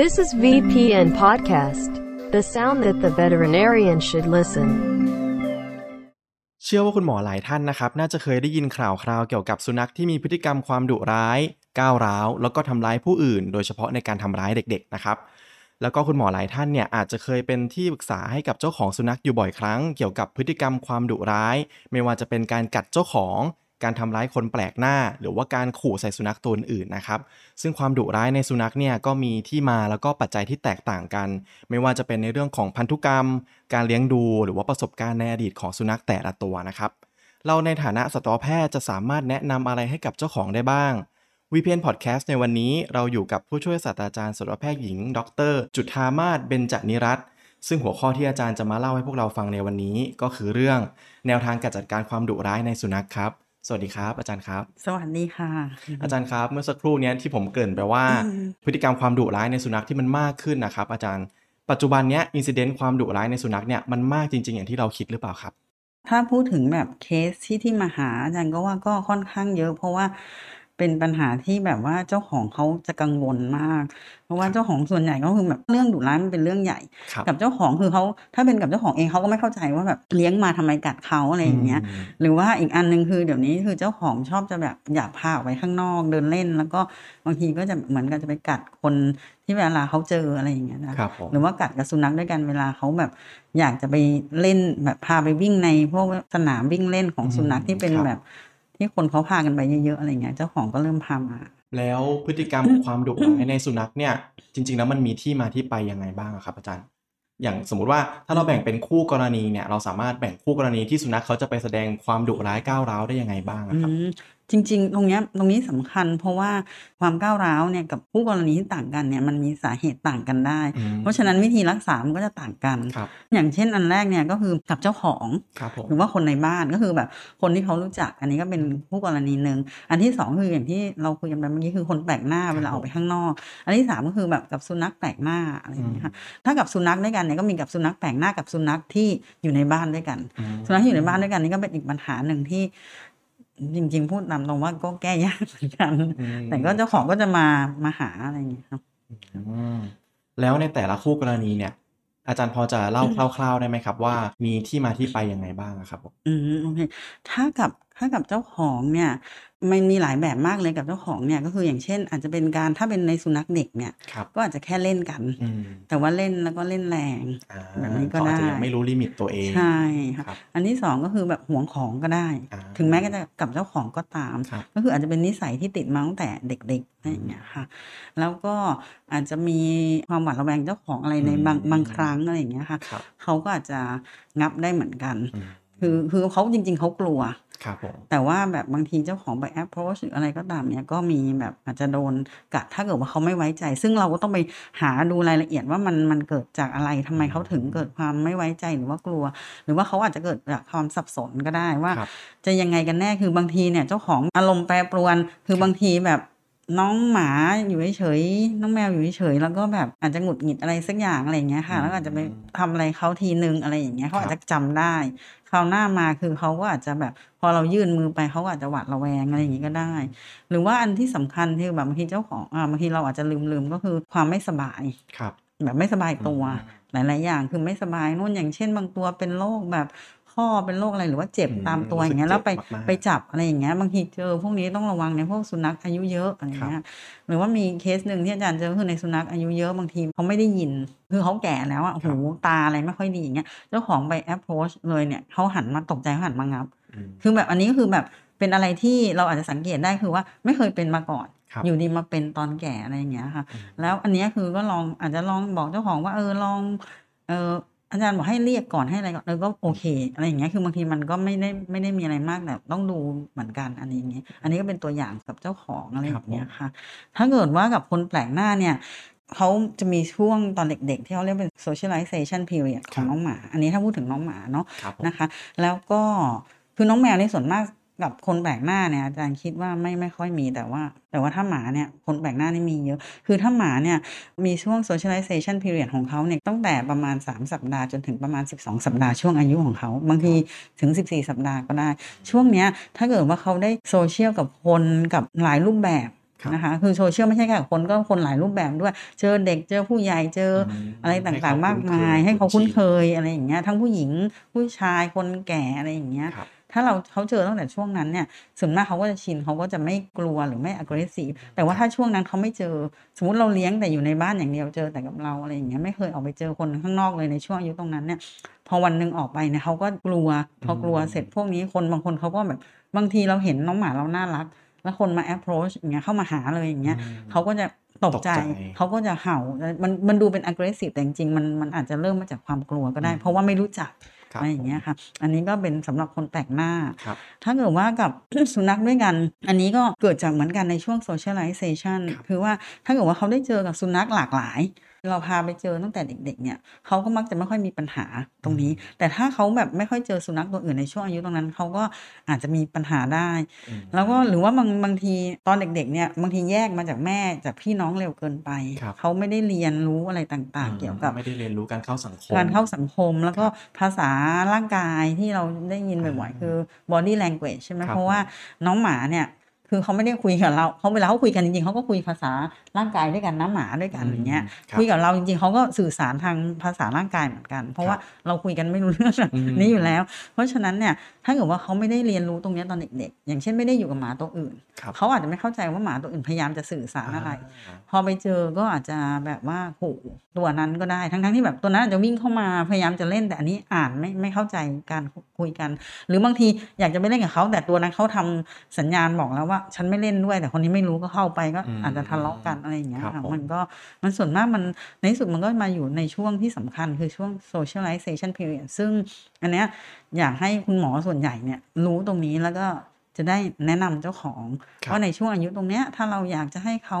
This is VPN Podcast, the sound that the veterinarian should listen. เชื่อว่าคุณหมอหลายท่านนะครับ น่าจะเคยได้ยินข่าวคราวเกี่ยวกับสุนัขที่มีพฤติกรรมความดุร้าย ก้าวร้าว แล้วก็ทำร้ายผู้อื่น โดยเฉพาะในการทำร้ายเด็กๆนะครับ แล้วก็คุณหมอหลายท่านเนี่ยอาจจะเคยเป็นที่ปรึกษาให้กับเจ้าของสุนัขอยู่บ่อยครั้ง เกี่ยวกับพฤติกรรมความดุร้าย ไม่ว่าจะเป็นการกัดเจ้าของ การทำร้ายคนแปลกหน้า หรือว่าการขู่ใส่สุนัขตัวอื่นนะครับ ซึ่งความดุร้ายในสุนัขเนี่ยก็มีที่มาแล้วก็ปัจจัยที่แตกต่างกัน ไม่ว่าจะเป็นในเรื่องของพันธุกรรม การเลี้ยงดู หรือว่าประสบการณ์ในอดีตของสุนัขแต่ละตัวนะครับ เราในฐานะสัตวแพทย์จะสามารถแนะนำอะไรให้กับเจ้าของได้บ้าง VPN Podcast ในวันนี้เราอยู่กับผู้ช่วยศาสตราจารย์สัตวแพทย์หญิง ดร จุธามาศเบญจนิรัตน์ซึ่งหัวข้อที่อาจารย์จะมาเล่าให้พวกเราฟังในวันนี้ ก็คือเรื่อง แนวทางการจัดการความดุร้ายในสุนัขครับ สวัสดีครับ อาจารย์ครับ สวัสดีค่ะ อาจารย์ครับ เมื่อสักครู่เนี้ยที่ผมเกริ่นไปว่าอืมพฤติกรรมความดุร้ายในสุนัขที่มันมากขึ้นนะครับ อาจารย์ปัจจุบันเนี้ยอินซิเดนต์ความดุร้ายในสุนัขเนี่ยมันมากจริง ๆ อย่างที่เราคิดหรือเปล่าครับ ถ้าพูดถึงแบบเคสที่ที่มาหาอาจารย์ก็ว่าก็ค่อนข้างเยอะ เพราะว่า เป็นปัญหาที่แบบว่าเจ้าของเขาจะกังวลมาก เพราะว่าเจ้าของส่วนใหญ่ก็คือแบบเรื่องดุร้ายมันเป็นเรื่องใหญ่ครับกับเจ้าของคือเขาถ้าเป็นกับเจ้าของเองเขาก็ไม่เข้าใจว่าแบบเลี้ยงมาทำไมกัดเขาอะไรอย่างเงี้ยอืมหรือว่าอีกอันหนึงคือเดี๋ยวนี้คือเจ้าของชอบจะแบบอยากพาออกไปข้างนอกเดินเล่น แล้วก็บางทีก็จะเหมือนกันจะไปกัดคนที่เวลาเขาเจออะไรอย่างเงี้ยนะครับผมหรือว่ากัดกับสุนัขด้วยกันเวลาเขาแบบอยากจะไปเล่นแบบพาไปวิ่งในพวกสนามวิ่งเล่นของสุนัขที่เป็นครับแบบ ที่คนเขาพากันไปเยอะๆอะไรเงี้ยเจ้าของก็เริ่มพามา แล้วพฤติกรรมความดุร้ายในสุนัขเนี่ย จริง ๆ แล้วมันมีที่มาที่ไปยังไงบ้างอะครับ อาจารย์ อย่างสมมุติว่าถ้าเราแบ่งเป็นคู่กรณีเนี่ย เราสามารถแบ่งคู่กรณีที่สุนัขเขาจะไปแสดงความดุร้ายก้าวร้าวได้ยังไงบ้างอะครับอืม จริง ๆ ตรงเนี้ยตรงนี้สำคัญ เพราะว่าความก้าวร้าวเนี่ยกับผู้กรณีที่ต่างกันเนี่ยมันมีสาเหตุต่างกันได้อืมเพราะฉะนั้นวิธีรักษามันก็จะต่างกันครับอย่างเช่นอันแรกเนี่ยก็คือกับเจ้าของครับผมหรือว่าคนในบ้านก็คือแบบคนที่เขารู้จัก อันนี้ก็เป็นผู้กรณีหนึ่งอันที่สองคืออย่างที่เราคุยกันไปเมื่อกี้คือคนแปลกหน้าเวลาออกไปข้างนอก อันที่สามก็คือแบบกับสุนัขแปลกหน้าอะไรอย่างเงี้ยค่ะถ้ากับสุนัขด้วยกันเนี่ยก็มีกับสุนัขแปลกหน้ากับสุนัขที่อยู่ในบ้านด้วยกันอืมสุนัขที่อยู่ในบ้านด้วยกันนี่ก็เป็นอีกปัญหาหนึ่งที่ จริง ๆ พูดตามตรงว่าก็แก้ยากเหมือนกันอืมแต่ก็เจ้าของก็จะมามาหาอะไรอย่างเงี้ยครับอืมแล้วในแต่ละคู่กรณีเนี่ย อาจารย์พอจะเล่าคร่าวๆได้ไหมครับ ว่ามีที่มาที่ไปยังไงบ้างอะครับผมอืมโอเคถ้ากับถ้ากับเจ้าของเนี่ย มันมีหลายแบบมากเลยกับเจ้าของเนี่ยก็คืออย่างเช่น อาจจะเป็นการถ้าเป็นในสุนัขเด็กเนี่ยครับก็อาจจะแค่เล่นกันอืมแต่ว่าเล่นแล้วก็เล่นแรงอ่าแบบนี้ก็เขาอาจจะได้ยังไม่รู้ลิมิตตัวเองใช่ค่ะครับอันที่สองก็คือแบบห่วงของก็ได้อ่าถึงแม้ก็จะกับเจ้าของก็ตามครับก็คืออาจจะเป็นนิสัยที่ติดมาตั้งแต่เด็กๆอะไรอย่างเงี้ยค่ะ แล้วก็อาจจะมีความหวาดระแวงเจ้าของอะไรในบางอืมบางครั้งอะไรอย่างเงี้ยค่ะครับเขาก็อาจจะงับได้เหมือนกันอืม คือคือเขาจริง ๆเขากลัวครับผมแต่ว่าแบบบางทีเจ้าของไป approach หรืออะไรก็ตามเนี่ยก็มีแบบอาจจะโดนกัดถ้าเกิดว่าเขาไม่ไว้ใจ ซึ่งเราก็ต้องไปหาดูรายละเอียดว่ามันมันเกิดจากอะไรทำไมเขาถึงเกิดความไม่ไว้ใจหรือว่ากลัว หรือว่าเขาอาจจะเกิดจากความสับสนก็ได้ว่าครับจะยังไงกันแน่คือบางทีเนี่ยเจ้าของอารมณ์แปรปรวน คือบางทีแบบ น้องหมาอยู่เฉยๆน้องแมวอยู่เฉยๆแล้วก็แบบอาจจะหงุดหงิดอะไรสักอย่างอะไรอย่างเงี้ยค่ะ แล้วก็อาจจะไปทำอะไรเขาทีนึงอะไรอย่างเงี้ยเขาอาจจะจำได้คราวหน้ามาคือเขาก็อาจจะแบบ พอเรายื่นมือไปเขาก็อาจจะหวาดระแวงอะไรอย่างงี้ก็ได้ หรือว่าอันที่สำคัญคือแบบบางทีเจ้าของอ่าบางทีเราอาจจะลืมลืมๆก็คือความไม่สบายครับ แบบไม่สบายตัวอืมหลาย ๆ อย่างคือไม่สบายนู่นอย่างเช่น บางตัวเป็นโรคแบบ ข้อเป็นโรคอะไรหรือว่าเจ็บอืมตามตัวรู้สึกอย่างเงี้ยแล้วไปเจ็บมากๆไปจับอะไรอย่างเงี้ยบางทีเจอพวกนี้ต้องระวังในพวกสุนัขอายุเยอะอะไรเงี้ยหรือว่ามีเคสหนึ่งที่อาจารย์เจอคือในสุนัขอายุเยอะบางทีเขาไม่ได้ยินคือเขาแก่แล้วอะหูตาอะไรไม่ค่อยดีอย่างเงี้ยเจ้าของไป approach เลยเนี่ยเขาหันมาตกใจเขาหันมางับอืมคือแบบอันนี้ก็คือแบบเป็นอะไรที่เราอาจจะสังเกตได้คือว่าไม่เคยเป็นมาก่อนครับอยู่ดีมาเป็นตอนแก่อะไรอย่างเงี้ยค่ะอืมแล้วอันเนี้ยคือก็ลองอาจจะลองบอกเจ้าของว่าเออลองเออ อาจารย์บอกให้เรียกก่อนให้อะไรก่อนเออก็โอเคอะไรอย่างเงี้ยคือบางทีมันก็ไม่ได้ไม่ได้มีอะไรมากแต่ต้องดูเหมือนกันอันนี้อย่างเงี้ยอันนี้ก็เป็นตัวอย่างกับเจ้าของอะไรอย่างเงี้ยค่ะ ถ้าเกิดว่ากับคนแปลกหน้าเนี่ยเขาจะมีช่วงตอนเด็กๆ ที่เขาเรียกเป็น socialization period ขครัองบน้องหมา อันนี้ถ้าพูดถึงน้องหมาเนาะครับผมนะคะ แล้วก็คือน้องแมวในส่วนมาก กับคนแปลกหน้าเนี่ยอาจารย์คิดว่าไม่ไม่ค่อยมีแต่ว่า แต่ว่าถ้าหมาเนี่ยคนแปลกหน้านี่มีเยอะ คือถ้าหมาเนี่ยมีช่วง socialization period ของเขาเนี่ยตั้งแต่ประมาณ 3 สัปดาห์จนถึงประมาณ 12 สัปดาห์ช่วงอายุของเขา บางทีถึง 14 สัปดาห์ก็ได้ ช่วงเนี้ยถ้าเกิดว่าเขาได้โซเชียลกับคนกับหลายรูปแบบครับนะคะคือโซเชียลไม่ใช่แค่คนก็คนหลายรูปแบบด้วย เจอเด็กเจอผู้ใหญ่เจออมอะไรต่างๆมากมาย ให้เขาคุ้นเคยอะไรอย่างเงี้ยทั้งผู้หญิงผู้ชายคนแก่อะไรอย่างเงี้ยครับ ถ้าเราเขาเจอตั้งแต่ช่วงนั้นเนี่ยส่วนมากเขาก็จะชินเขาก็จะไม่กลัวหรือไม่ aggressive แต่ว่าถ้าช่วงนั้นเขาไม่เจอ สมมติเราเลี้ยงแต่อยู่ในบ้านอย่างเดียวเจอแต่กับเราอะไรอย่างเงี้ยไม่เคยออกไปเจอคนข้างนอกเลยในช่วงอายุตรงนั้นเนี่ยพอวันหนึ่งออกไปเนี่ยเขาก็กลัวพอกลัวเสร็จพวกนี้คนบางคนเขาก็แบบบางทีเราเห็นน้องหมาเราน่ารัก แล้วคนมา approach อย่างเงี้ยเข้ามาหาเลยอย่างเงี้ยอืมเขาก็จะตกใจตกใจเขาก็จะเห่ามันมันดูเป็น aggressive แต่จริงๆมันมันอาจจะเริ่มมาจากความกลัวก็ได้อืมเพราะว่าไม่รู้จักครับ อะไรอย่างเงี้ยค่ะ อันนี้ก็เป็นสำหรับคนแปลกหน้าครับถ้าเกิดว่ากับสุนัขด้วยกัน อันนี้ก็เกิดจากเหมือนกันในช่วง socialization ครับคือว่าถ้าเกิดว่าเขาได้เจอกับสุนัขหลากหลาย เราพาไปเจอตั้งแต่เด็ก ๆ เนี่ยเขาก็มักจะไม่ค่อยมีปัญหาตรงนี้ แต่ถ้าเขาแบบไม่ค่อยเจอสุนัขตัวอื่นในช่วงอายุตรงนั้นเขาก็อาจจะมีปัญหาได้อืมแล้วก็หรือว่าบางบางทีตอนเด็ก ๆ เนี่ยบางทีแยกมาจากแม่จากพี่น้องเร็วเกินไปครับเขาไม่ได้เรียนรู้อะไรต่างๆ เกี่ยวกับไม่ได้เรียนรู้การเข้าสังคมการเข้าสังคม แล้วก็ครับภาษาร่างกายที่เราได้ยินบ่อยอ่าๆคือ body language ใช่ไหมครับเพราะว่าน้องหมาเนี่ย คือเขาไม่ได้คุยกับเราเขาเวลาเขาคุยกันจริงๆเขาก็คุยภาษาร่างกายด้วยกันนะหมาด้วยกันอย่างเงี้ยครับคุยกับเราจริงๆเขาก็สื่อสารทางภาษาร่างกายเหมือนกัน เพราะว่าเราคุยกันไม่รู้เรื่องอืมนี้อยู่แล้ว เพราะฉะนั้นเนี่ยถ้าเกิดว่าเขาไม่ได้เรียนรู้ตรงเนี้ยตอนเด็กๆอย่างเช่นไม่ได้อยู่กับหมาตัวอื่นครับเขาอาจจะไม่เข้าใจว่าหมาตัวอื่นพยายามจะสื่อสารอะไรอ่าพอไปเจอก็อาจจะแบบว่าโหตัวนั้นก็ได้ทั้งๆที่แบบตัวนั้นอาจจะวิ่งเข้ามาพยายามจะเล่นแต่อันนี้อ่านไม่ไม่เข้าใจการคุยกัน หรือบางทีอยากจะไปเล่นกับเขาแต่ตัวนั้นเขาทำสัญญาณบอกแล้วว่าฉันไม่เล่นด้วย แต่คนนี้ไม่รู้ก็เข้าไปก็อืมอาจจะทะเลาะกันอะไรอย่างเงี้ยครับค่ะผมมันก็มันส่วนมากมันในที่สุดมันก็มาอยู่ในช่วงที่สำคัญคือช่วง socialization period ซึ่งอันเนี้ยอยากให้คุณหมอส่วนใหญ่เนี่ยรู้ตรงนี้แล้วก็จะได้แนะนำเจ้าของครับว่าในช่วงอายุตรงเนี้ยถ้าเราอยากจะให้เขา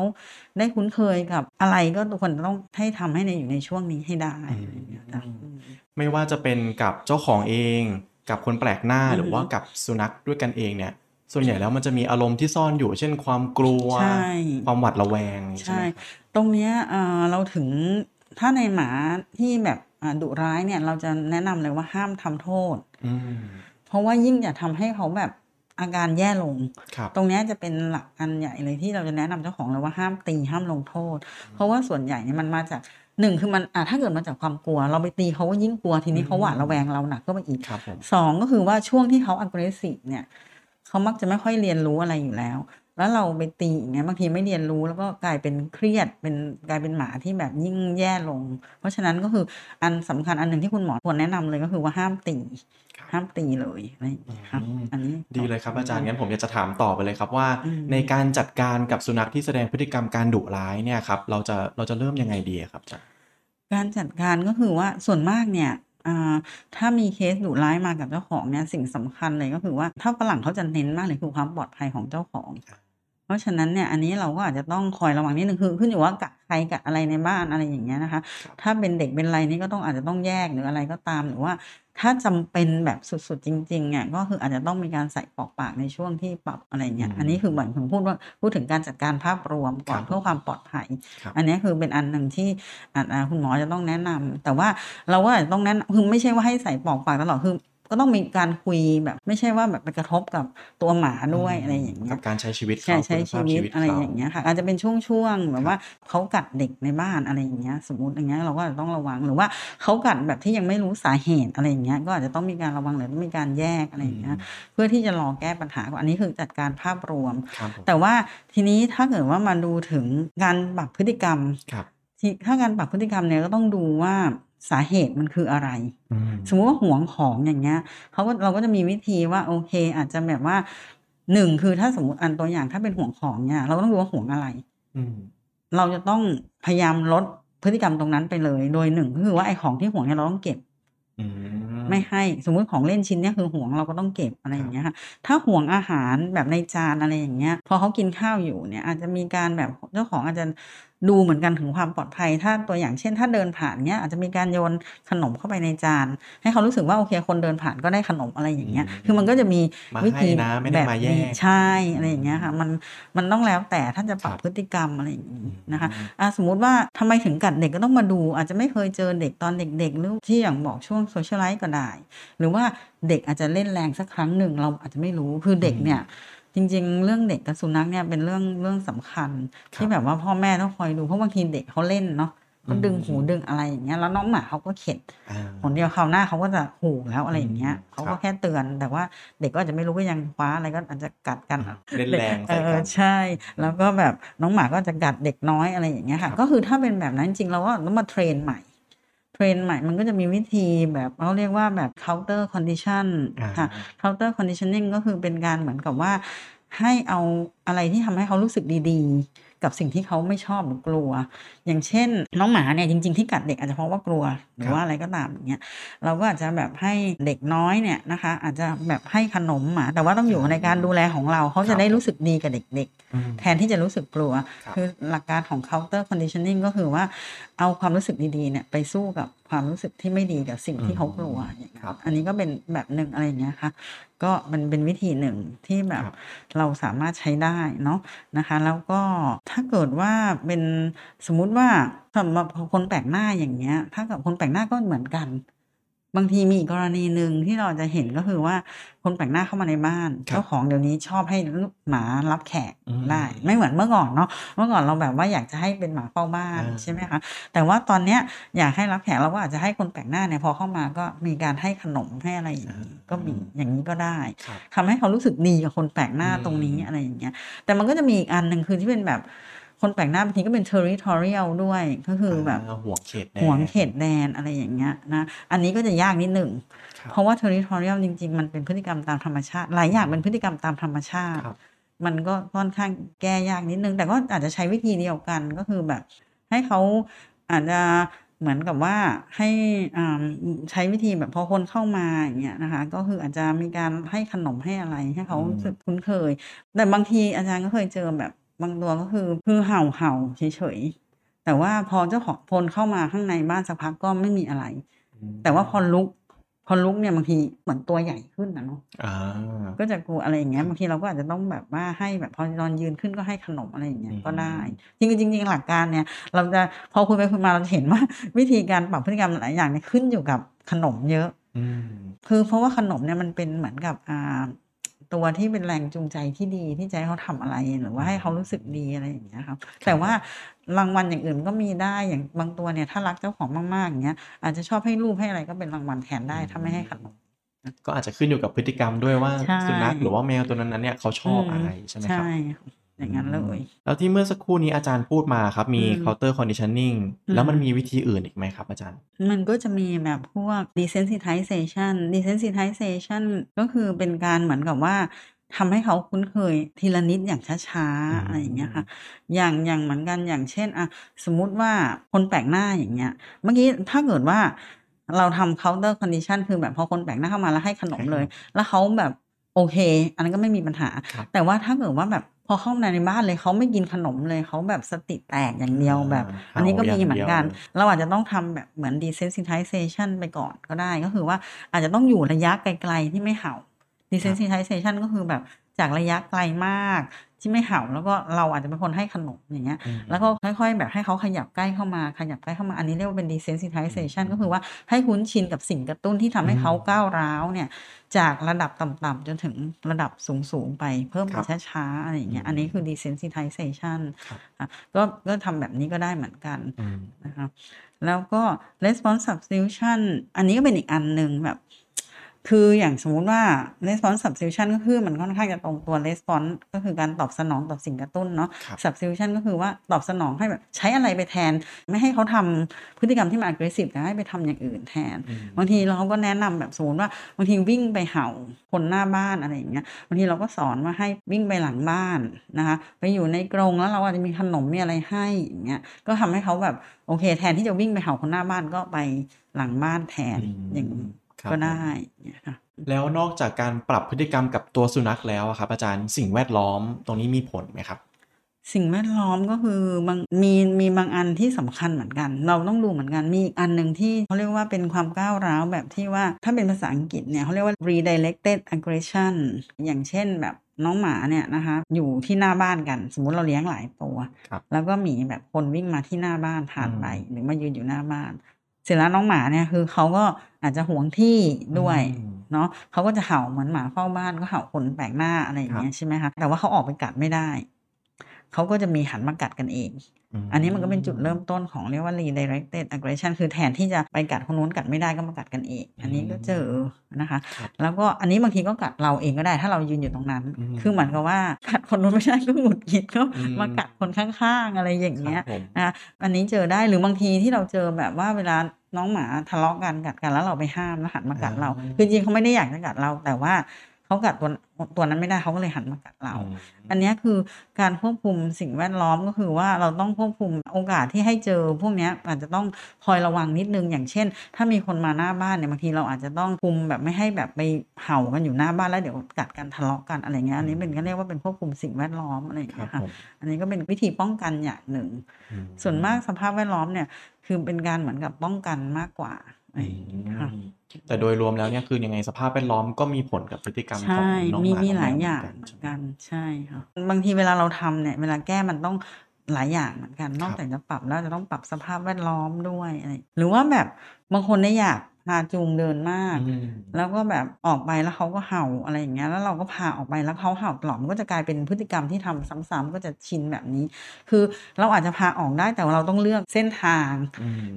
ได้คุ้นเคยกับอะไรก็ทุกคนต้องให้ทำให้ในอยู่ในช่วงนี้ให้ได้อะไรอย่างเงี้ยจ้ะอืมไม่ว่าจะเป็นกับเจ้าของเอง กับคนแปลกหน้าอือฮึหรือว่ากับสุนัขด้วยกันเองเนี่ย ส่วนใหญ่แล้วมันจะมีอารมณ์ที่ซ่อนอยู่ เช่นความกลัวใช่ความหวาดระแวงใช่ใช่ไหมครับตรงเนี้ยเอ่อเราถึงถ้าในหมาที่แบบอ่าดุร้ายเนี่ย เราจะแนะนำเลยว่าห้ามทำโทษอืมเพราะว่ายิ่งอย่าทำให้เขาแบบอาการแย่ลงครับตรงเนี้ยจะเป็นหลักอันใหญ่เลยที่เราจะแนะนำเจ้าของเลยว่าห้ามตีห้ามลงโทษ เพราะว่าส่วนใหญ่เนี่ยมันมาจากหนึ่งคือมันอะถ้าเกิดมาจากความกลัว เราไปตีเขาก็ยิ่งกลัวทีนี้เขาหวาดระแวงเราหนักก็ไปอีกครับผมสองก็คือว่าช่วงที่เขา aggressive เนี่ย เขามักจะไม่ค่อยเรียนรู้อะไรอยู่แล้ว แล้วเราไปตีอย่างเงี้ยบางทีไม่เรียนรู้แล้วก็กลายเป็นเครียดเป็นกลายเป็นหมาที่แบบยิ่งแย่ลง เพราะฉะนั้นก็คืออันสำคัญอันหนึ่งที่คุณหมอควรแนะนำเลยก็คือว่าห้ามตีครับห้ามตีเลยอะไรอย่างเงี้ยครับอืมอันนี้ดีเลยครับอาจารย์งั้นผมอยากจะถามต่อไปเลยครับว่าอืมในการจัดการกับสุนัขที่แสดงพฤติกรรมการดุร้ายเนี่ยครับ เราจะเราจะเริ่มยังไงดีอะครับอาจารย์การจัดการก็คือว่าส่วนมากเนี่ยอ่า ถ้ามีเคสดุร้ายมากับเจ้าของเนี่ยสิ่งสำคัญเลยก็คือว่าถ้าฝรั่งเขาจะเน้นมากเลยคือความปลอดภัยของเจ้าของ เพราะฉะนั้นเนี่ยอันนี้เราก็อาจจะต้องคอยระวังนิดนึงคือขึ้นอยู่ว่ากัดใครกัดอะไรในบ้านอะไรอย่างเงี้ยนะคะครับถ้าเป็นเด็กเป็นอะไรนี่ก็ต้องอาจจะต้องแยกหรืออะไรก็ตามหรือว่า ถ้าจำเป็นแบบสุดๆจริงๆเนี่ยก็คืออาจจะต้องมีการใส่ปลอกปากในช่วงที่ปรับอะไรเงี้ยอืมอันนี้คือเหมือนผมพูดว่าพูดถึงการจัดการภาพรวมก่อนครับเพื่อความปลอดภัยครับอันนี้คือเป็นอันหนึ่งที่อาจอ่าคุณหมอจะต้องแนะนำแต่ว่าเราก็อาจจะต้องแนะนำคือไม่ใช่ว่าให้ใส่ปลอกปากตลอดคือ ก็ต้องมีการคุยแบบ ไม่ใช่ว่าแบบไปกระทบกับตัวหมาด้วยอะไรอย่างเงี้กัยบการใช้ชีวิตใช่เขาใช้คุณชีภาพวิตชีวิตอะไรเขาอย่างเงี้ยค่ะอาจจะเป็นช่วงๆแบบว่าเขากัดเด็กในบ้านอะไรอย่างเงี้ยสมมติอย่างเงี้ยเราก็อาจจะต้องระวังหรือว่าเขากัดแบบที่ยังไม่รู้สาเหตุอะไรอย่างเงี้ยก็อาจจะต้องมีการระวังหรือต้องมีการแยกอะไรอย่างเงี้ยเพื่อที่จะรอแก้ปัญหาก่อนอันนี้คือจัดการภาพรวมครับผมแต่ว่าทีนี้ถ้าเกิดว่ามาดูถึงการปรับพฤติกรรมครับที่ถ้าการปรับพฤติกรรมเนี่ยก็ต้องดูว่า สาเหตุมันคืออะไรอืมสมมุติว่าหวงของอย่างเงี้ยเขาก็เราก็จะมีวิธีว่าโอเค อาจจะแบบว่าหนึ่งคือถ้าสมมติอันตัวอย่างถ้าเป็นห่วงของเนี่ย เราก็ต้องดูว่าห่วงอะไรอืมเราจะต้องพยายามลดพฤติกรรมตรงนั้นไปเลย โดยหนึ่งก็คือว่าไอ้ของที่ห่วงเนี่ยเราต้องเก็บอืมไม่ให้สมมุติของเล่นชิ้นเนี้ยคือห่วงเราก็ต้องเก็บอะไรอย่างเงี้ยค่ะถ้าห่วงอาหารแบบในจานอะไรอย่างเงี้ย พอเขากินข้าวอยู่เนี่ย อาจจะมีการแบบเจ้าของอาจจะ ดูเหมือนกันถึงความปลอดภัย ถ้าตัวอย่างเช่น ถ้าเดินผ่านเนี้ยอาจจะมีการโยนขนมเข้าไปในจาน ให้เขารู้สึกว่าโอเคคนเดินผ่านก็ได้ขนมอะไรอย่างเงี้ยอืมคือมันก็จะมีมาวิธีให้นะไม่ได้แบบมาแยนี้กใช่อะไรอย่างเงี้ยค่ะมันมันต้องแล้วแต่ถ้าจะปรับครับพฤติกรรมอะไรอย่างงี้นะคะอืมอะสมมุติว่าทำไมถึงกัดเด็กก็ต้องมาดู อาจจะไม่เคยเจอเด็กตอนเด็กๆหรือที่อย่างบอกช่วงโซเชียลไลฟ์ก็ได้ หรือว่าเด็กอาจจะเล่นแรงสักครั้งหนึ่งเราอาจจะไม่รู้คือเด็กเนี่ย จริง ๆ เรื่องเด็กกับสุนัขเนี่ยเป็นเรื่องเรื่องสำคัญครับที่แบบว่าพ่อแม่ต้องคอยดูเพราะบางทีเด็กเขาเล่นเนาะเขาดึงหูดึงอะไรอย่างเงี้ย แล้วน้องหมาเขาก็เข็ดอ่าผลเดียวคราวหน้าเขาก็จะหูแล้วอะไรอย่างเงี้ยอืมเขาครัก็บแค่เตือนแต่ว่าเด็กก็อาจจะไม่รู้ก็ยังคว้าอะไรก็อาจจะกัดกันเล่นแรงเอใส่กัอนใช่ แล้วก็แบบน้องหมาก็จะกัดเด็กน้อยอะไรอย่างเงี้ยครัค่ะบก็คือถ้าเป็นแบบนั้นจริงๆเราก็ต้องมาเทรนใหม่เท รนใหม่มันก็จะมีวิธีแบบเขาเรียกว่าแบบ counter condition อ่าค่ะ counter conditioning ก็คือเป็นการเหมือนกับว่าให้เอาอะไรที่ทำให้เขารู้สึกดีๆ กับสิ่งที่เขาไม่ชอบหรือกลัว อย่างเช่น น้องหมาเนี่ยจริง ๆที่กัดเด็กอาจจะเพราะว่ากลัวหรือว่าอะไรก็ตามอย่างเงี้ยเราก็อาจจะแบบให้เด็กน้อยเนี่ยนะคะ อาจจะแบบให้ขนมหมา แต่ว่าต้องอยู่ในการดูแลของเราเขาจะได้รู้สึกดีกับเด็กอืมๆแทนที่จะรู้สึกกลัวครับคือหลักการของ counter conditioning ก็คือว่าเอาความรู้สึกดีๆเนี่ยไปสู้กับความรู้สึกที่ไม่ดีกับสิ่งที่เขากลัวอย่างเงี้ยครับอันนี้ก็เป็นแบบหนึ่งอะไรอย่างเงี้ยค่ะ ก็มันเป็นวิธีหนึ่งที่แบบครับเราสามารถใช้ได้เนาะนะคะ แล้วก็ถ้าเกิดว่าเป็นสมมุติว่าสำหรับคนแปลกหน้าอย่างเงี้ย ถ้ากับคนแปลกหน้าก็เหมือนกัน บางทีมีอีกกรณีหนึ่งที่เราจะเห็นก็คือว่าคนแปลกหน้าเข้ามาในบ้านครับเจ้าของเดี๋ยวนี้ชอบให้ลูกหมารับแขกอืมได้ ไม่เหมือนเมื่อก่อนเนาะเมื่อก่อนเราแบบว่าอยากจะให้เป็นหมาเฝ้าบ้านอ่าใช่ไหมคะแต่ว่าตอนเนี้ยอยากให้รับแขกเราก็อาจจะให้คนแปลกหน้าเนี่ยพอเข้ามาก็มีการให้ขนมให้อะไรอย่างนี้ก็มีอย่างนี้ก็ได้ครับทำให้เขารู้สึกดีกับคนแปลกหน้าอืมตรงนี้อะไรอย่างเงี้ยแต่มันก็จะมีอีกอันหนึ่งคือที่เป็นแบบ คนแปลกหน้าบางทีก็เป็น territorial ด้วยก็คือแบบาห่วงเขตแดนห่วงเขตแดนอะไรอย่างเงี้ยนะอันนี้ก็จะยากนิดหนึ่งครับเพราะว่า territorial จริง ๆ มันเป็นพฤติกรรมตามธรรมชาติ หลายอย่างเป็นพฤติกรรมตามธรรมชาติครับมันก็ค่อนข้างแก้ยากนิดนึง แต่ก็อาจจะใช้วิธีเดียวกันก็คือแบบ ให้เขาอาจจะเหมือนกับว่าให้อ่าใช้วิธีแบบพอคนเข้ามาอย่างเงี้ยนะคะ ก็คืออาจจะมีการให้ขนมให้อะไรให้เขาอืมรู้สึกคุ้นเคย แต่บางทีอาจารย์ก็เคยเจอแบบ บางตัวก็คือคือเห่าเห่าเฉยๆแต่ว่าพอเจ้าของพลเข้ามาข้างในบ้านสักพักก็ไม่มีอะไรอืมแต่ว่าพอลุก พอลุกเนี่ยบางทีเหมือนตัวใหญ่ขึ้นนะเนาะอ่าก็จะกลัวอะไรอย่างเงี้ยบางทีเราก็อาจจะต้องแบบว่าให้แบบพอนอนยืนขึ้นก็ให้ขนมอะไรอย่างเงี้ยอืมก็ได้จริงๆจริงๆหลักการเนี่ย เราจะพอคุยไปคุยมาเราจะเห็นว่า วิธีการปรับพฤติกรรมหลายอย่างเนี่ยขึ้นอยู่กับขนมเยอะอืมคือเพราะว่าขนมเนี่ยมันเป็นเหมือนกับอ่า ตัวที่เป็นแรงจูงใจที่ดีที่จะให้เขาทำอะไรหรือว่าให้เขารู้สึกดีอะไรอย่างเงี้ยครับ แต่ว่ารางวัลอย่างอื่นก็มีได้อย่างบางตัวเนี่ยถ้ารักเจ้าของมากๆอย่างเงี้ยอาจจะชอบให้รูปให้อะไรก็เป็นรางวัลแทนได้ถ้าไม่ให้ขนมก็อาจจะขึ้นอยู่กับพฤติกรรมด้วยว่าใช่สุนัขหรือว่าแมวตัวนั้นๆเนี่ยเขาชอบอะไรใช่ไหมครับใช่ อย่างนั้นเลย แล้วที่เมื่อสักครู่นี้อาจารย์พูดมาครับ มีอืม counter conditioning อืมแล้วมันมีวิธีอื่นอีกไหมครับอาจารย์ มันก็จะมีแบบพวก desensitization desensitization ก็คือเป็นการเหมือนกับว่าทำให้เขาคุ้นเคยทีละนิดอย่างช้าอืมๆอะไรอย่างเงี้ยค่ะ อย่างอย่างเหมือนกันอย่างเช่นอะสมมุติว่าคนแปลกหน้าอย่างเงี้ย เมื่อกี้ถ้าเกิดว่าเราทำ counter condition คือแบบพอคนแปลกหน้าเข้ามาแล้วให้ขนมเลย แล้วเขาแบบโอเค อันนั้นก็ไม่มีปัญหาครับแต่ว่าถ้าเกิดว่าแบบพ อเข้ามาในบ้านเลยเขาไม่กินขนมเลยเขาแบบสติแตกอย่างเดียวแบบอ่าอันนี้ก็มีเหมือนกันเห่าอย่างเดียวเราอาจจะต้องทำแบบเหมือน desensitization ไปก่อนก็ได้ก็คือว่าอาจจะต้องอยู่ระยะไกลๆที่ไม่เห่า desensitization ก็คือแบบจากระยะไกลมาก ที่ไม่เห่าแล้วก็เราอาจจะเป็นคนให้ขนมอย่างเงี้ยอืมแล้วก็ค่อยๆ แบบให้เขาขยับใกล้เข้ามาขยับใกล้เข้ามาอันนี้เรียกว่าเป็น desensitization อืมก็คือว่าให้คุ้นชินกับสิ่งกระตุ้นที่ทำให้อืมเขาก้าวร้าวเนี่ยจากระดับต่ำๆจนถึงระดับสูง ๆ ไปเพิ่มคไปรับช้าๆอะไรอย่างเงี้ยอืมอันนี้คือ desensitization ครับอะก็ก็ทำแบบนี้ก็ได้เหมือนกันอืมนะครับแล้วก็ response substitution อันนี้ก็เป็นอีกอันหนึ่งแบบ คืออย่างสมมุติว่า response substitution ก็คือมันค่อนข้างจะตรงตัว response ก็คือการตอบสนองต่อสิ่งกระตุ้นเนาะครับ substitution ก็คือว่าตอบสนองให้แบบใช้อะไรไปแทน ไม่ให้เขาทำพฤติกรรมที่มัน aggressive แต่ให้ไปทำอย่างอื่นแทนอืมบางทีเราก็แนะนำแบบสมมติว่าบางทีวิ่งไปเห่าคนหน้าบ้านอะไรอย่างเงี้ยบางทีเราก็สอนว่าให้วิ่งไปหลังบ้านนะคะไปอยู่ในกรงแล้วเราอาจจะมีขนมมีอะไรให้อย่างเงี้ยก็ทำให้เขาแบบโอเค แทนที่จะวิ่งไปเห่าคนหน้าบ้านก็ไปหลังบ้านแทนอืมอย่างนี้ครับ ก็ได้ผมอย่างเงี้ยค่ะแล้วนอกจากการปรับพฤติกรรมกับตัวสุนัขแล้วอะครับ อาจารย์สิ่งแวดล้อมตรงนี้มีผลไหมครับ สิ่งแวดล้อมก็คือบางมีมีบางอันที่สำคัญเหมือนกัน เราต้องดูเหมือนกันมีอีกอันหนึ่งที่เขาเรียกว่าเป็นความก้าวร้าวแบบที่ว่าถ้าเป็นภาษาอังกฤษเนี่ยเขาเรียกว่า redirected aggression อย่างเช่นแบบน้องหมาเนี่ยนะคะอยู่ที่หน้าบ้านกัน สมมุติเราเลี้ยงหลายตัวครับแล้วก็มีแบบคนวิ่งมาที่หน้าบ้านผ่านไปอืมหรือมายืนอยู่หน้าบ้าน เสร็จแล้วน้องหมาเนี่ยคือเขาก็อาจจะหวงที่ด้วยอืมเนาะเขาก็จะเห่าเหมือนหมาเฝ้าบ้านก็เห่าคนแปลกหน้าอะไรอย่างเงี้ยใช่ไหมคะแต่ว่าเขาออกไปกัดไม่ได้เขาก็จะมีหันมากัดกันเอง อันนี้มันก็เป็นจุดเริ่มต้นของเรียกว่า redirected aggression คือแทนที่จะไปกัดคนนู้นกัดไม่ได้ก็มากัดกันเองอันนี้ก็เจอนะคะ แล้วก็อันนี้บางทีก็กัดเราเองก็ได้ถ้าเรายืนอยู่ตรงนั้น คือเหมือนกับว่ากัดคนนู้นไม่ได้ก็หงุดหงิดก็มากัดคนข้างๆอะไรอย่างเงี้ยนะอันนี้เจอได้หรือบางทีที่เราเจอแบบว่าเวลาน้องหมาทะเลาะกันกัดกันแล้วเราไปห้ามแล้วหันมากัดเรา คือจริงเขาไม่ได้อยากจะกัดเราแต่ว่า เขากัดตัวตัวนั้นไม่ได้เขาก็เลยหันมากัดเรา อันนี้คือการควบคุมสิ่งแวดล้อมก็คือว่าเราต้องควบคุมโอกาสที่ให้เจอ พวกนี้อาจจะต้องคอยระวังนิดนึง อย่างเช่น ถ้ามีคนมาหน้าบ้านเนี่ยบางทีเราอาจจะต้องคุมแบบไม่ให้แบบไปเห่ากันอยู่หน้าบ้านแล้วเดี๋ยวกัดกันทะเลาะกันอะไรเงี้ยอันนี้เป็นก็เรียกว่าเป็นควบคุมสิ่งแวดล้อมอะไรอย่างเงี้ยค่ะอันนี้ก็เป็นวิธีป้องกันอย่างหนึ่ง ส่วนมากสภาพแวดล้อมเนี่ยคือเป็นการเหมือนกับป้องกันมากกว่าค่ะ แต่โดยรวมแล้วเนี่ยคือยังไงสภาพแวดล้อมก็มีผลกับพฤติกรรมของน้องหมามีมีหลายอย่างกันใช่ค่ะบางทีเวลาเราทำเนี่ยเวลาแก้มันต้องหลายอย่างเหมือนกันนอกจากจะปรับแล้วจะต้องปรับสภาพแวดล้อมด้วยอะไรหรือว่าแบบบางคนเนี่ยอยาก พาจูงเดินมาก แล้วก็แบบออกไปแล้วเขาก็เห่าอะไรอย่างเงี้ย แล้วเราก็พาออกไปแล้วเขาเห่าตลอดมันก็จะกลายเป็นพฤติกรรมที่ทำซ้ำๆก็จะชินแบบนี้ คือเราอาจจะพาออกได้แต่ว่าเราต้องเลือกเส้นทาง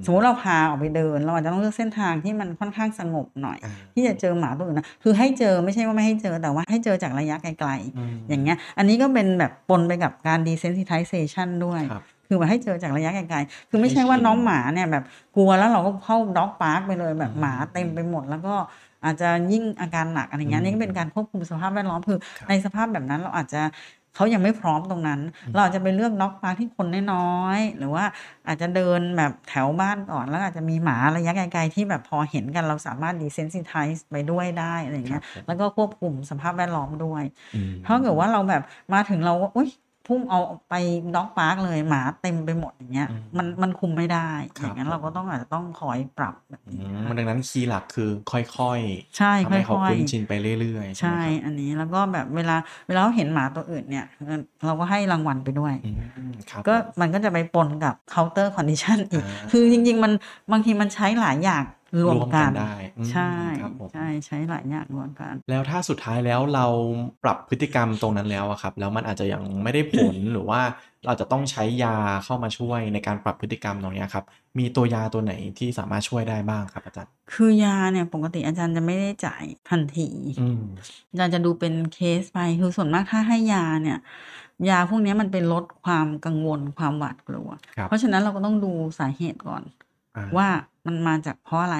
สมมติเราพาออกไปเดิน เราอาจจะต้องเลือกเส้นทางที่มันค่อนข้างสงบหน่อย ที่จะเจอหมาตัวอื่นนะคือให้เจอไม่ใช่ว่าไม่ให้เจอแต่ว่าให้เจอจากระยะไกลๆอย่างเงี้ย อันนี้ก็เป็นแบบปนไปกับการ desensitization ด้วย คือมาให้เจอจากระยะไกลๆคือไม่ใช่ว่าน้องหมาเนี่ยแบบกลัวแล้วเราก็เข้าด็อกพาร์คไปเลยแบบหมาเต็มไปหมด แล้วก็อาจจะยิ่งอาการหนักอะไรเงี้ยนี่ก็เป็นการควบคุมสภาพแวดล้อมคือในสภาพแบบนั้นเราอาจจะเขายังไม่พร้อมตรงนั้น เราอาจจะไปเลือก dog park ที่คนน้อยๆหรือว่าอาจจะเดินแบบแถวบ้านก่อน แล้วอาจจะมีหมาระยะไกลๆที่แบบพอเห็นกันเราสามารถ desensitize ไปด้วยได้อะไรเงี้ยแล้วก็ควบคุมสภาพแวดล้อมด้วย เพราะเกิดว่าเราแบบมาถึงเราอุ้ย พุ่งเอาไป dog park เลยหมาเต็มไปหมดอย่างเงี้ย มันมันคุมไม่ได้ อย่างนั้นเราก็ต้องอาจจะต้องคอยปรับแบบนี้มันดังนั้น key หลักคือค่อยๆใช่ค่อยๆเขาคุ้นชินไปเรื่อยๆ ใช่ อันนี้แล้วก็แบบเวลาเวลาเห็นหมาตัวอื่นเนี่ย เราก็ให้รางวัลไปด้วยก็มันก็จะไปปนกับ counter condition อีก คือจริง ๆ มันบางทีมันใช้หลายอย่างรวมกันได้ ใช่ใช่ใช้หลายอย่างรวมกัน แล้วถ้าสุดท้ายแล้วเราปรับพฤติกรรมตรงนั้นแล้วครับ แล้วมันอาจจะยังไม่ได้ผลหรือว่าเราจะต้องใช้ยาเข้ามาช่วยในการปรับพฤติกรรมตรงนี้ครับ มีตัวยาตัวไหนที่สามารถช่วยได้บ้างครับอาจารย์ คือยาเนี่ยปกติอาจารย์จะไม่ได้จ่ายทันทีอาจารย์จะดูเป็นเคสไปคือส่วนมากถ้าให้ยาเนี่ยยาพวกนี้มันเป็นลดความกังวลความหวาดกลัว เพราะฉะนั้นเราก็ต้องดูสาเหตุก่อนว่า มันมาจากเพราะอะไร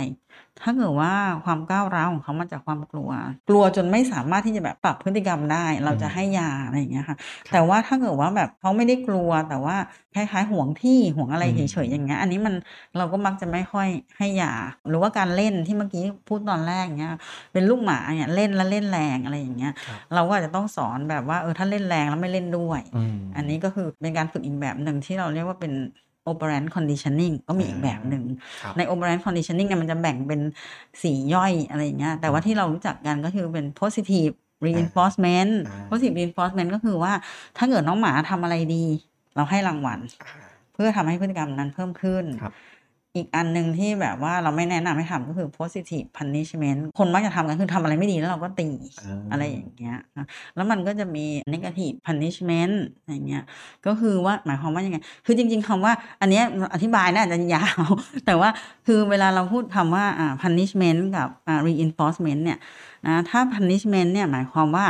ถ้าเกิดว่าความก้าวร้าวของเขามาจากความกลัว กลัวจนไม่สามารถที่จะแบบปรับพฤติกรรมได้ เราจะให้ยาอะไรอย่างเงี้ยค่ะ แต่ว่าถ้าเกิดว่าแบบเขาไม่ได้กลัว แต่ว่าคล้ายๆห่วงที่ห่วงอะไรเฉยๆอย่างเงี้ย อันนี้มันเราก็มักจะไม่ค่อยให้ยา หรือว่าการเล่นที่เมื่อกี้พูดตอนแรกเงี้ย เป็นลูกหมาเนี่ยเล่นแล้วเล่นแรงอะไรอย่างเงี้ย เราก็อาจจะต้องสอนแบบว่าเออถ้าเล่นแรงแล้วไม่เล่นด้วย อันนี้ก็คือเป็นการฝึกอีกแบบหนึ่งที่เราเรียกว่าเป็น operant conditioning ก็มีอีกแบบหนึ่ง ใน operant conditioning เนี่ยมันจะแบ่งเป็นสีย่อยอะไรอย่างเงี้ย แต่ว่าที่เรารู้จักกันก็คือเป็น positive reinforcement positive reinforcement ก็คือว่าถ้าเกิดน้องหมาทำอะไรดี เราให้รางวัล เพื่อทำให้พฤติกรรมนั้นเพิ่มขึ้น อีกอันหนึ่งที่แบบว่าเราไม่แนะนำให้ทำก็คือ positive punishment คนมักจะทำกันคือทำอะไรไม่ดีแล้วเราก็ตีอะไรอย่างเงี้ยแล้วมันก็จะมี negative punishment อย่างเงี้ยก็คือว่าหมายความว่ายังไง คือจริง ๆคำว่าอันนี้อธิบายน่าจะยาว แต่ว่าคือเวลาเราพูดคำว่า punishment กับ reinforcement เนี่ยนะถ้า punishment เนี่ยหมายความว่า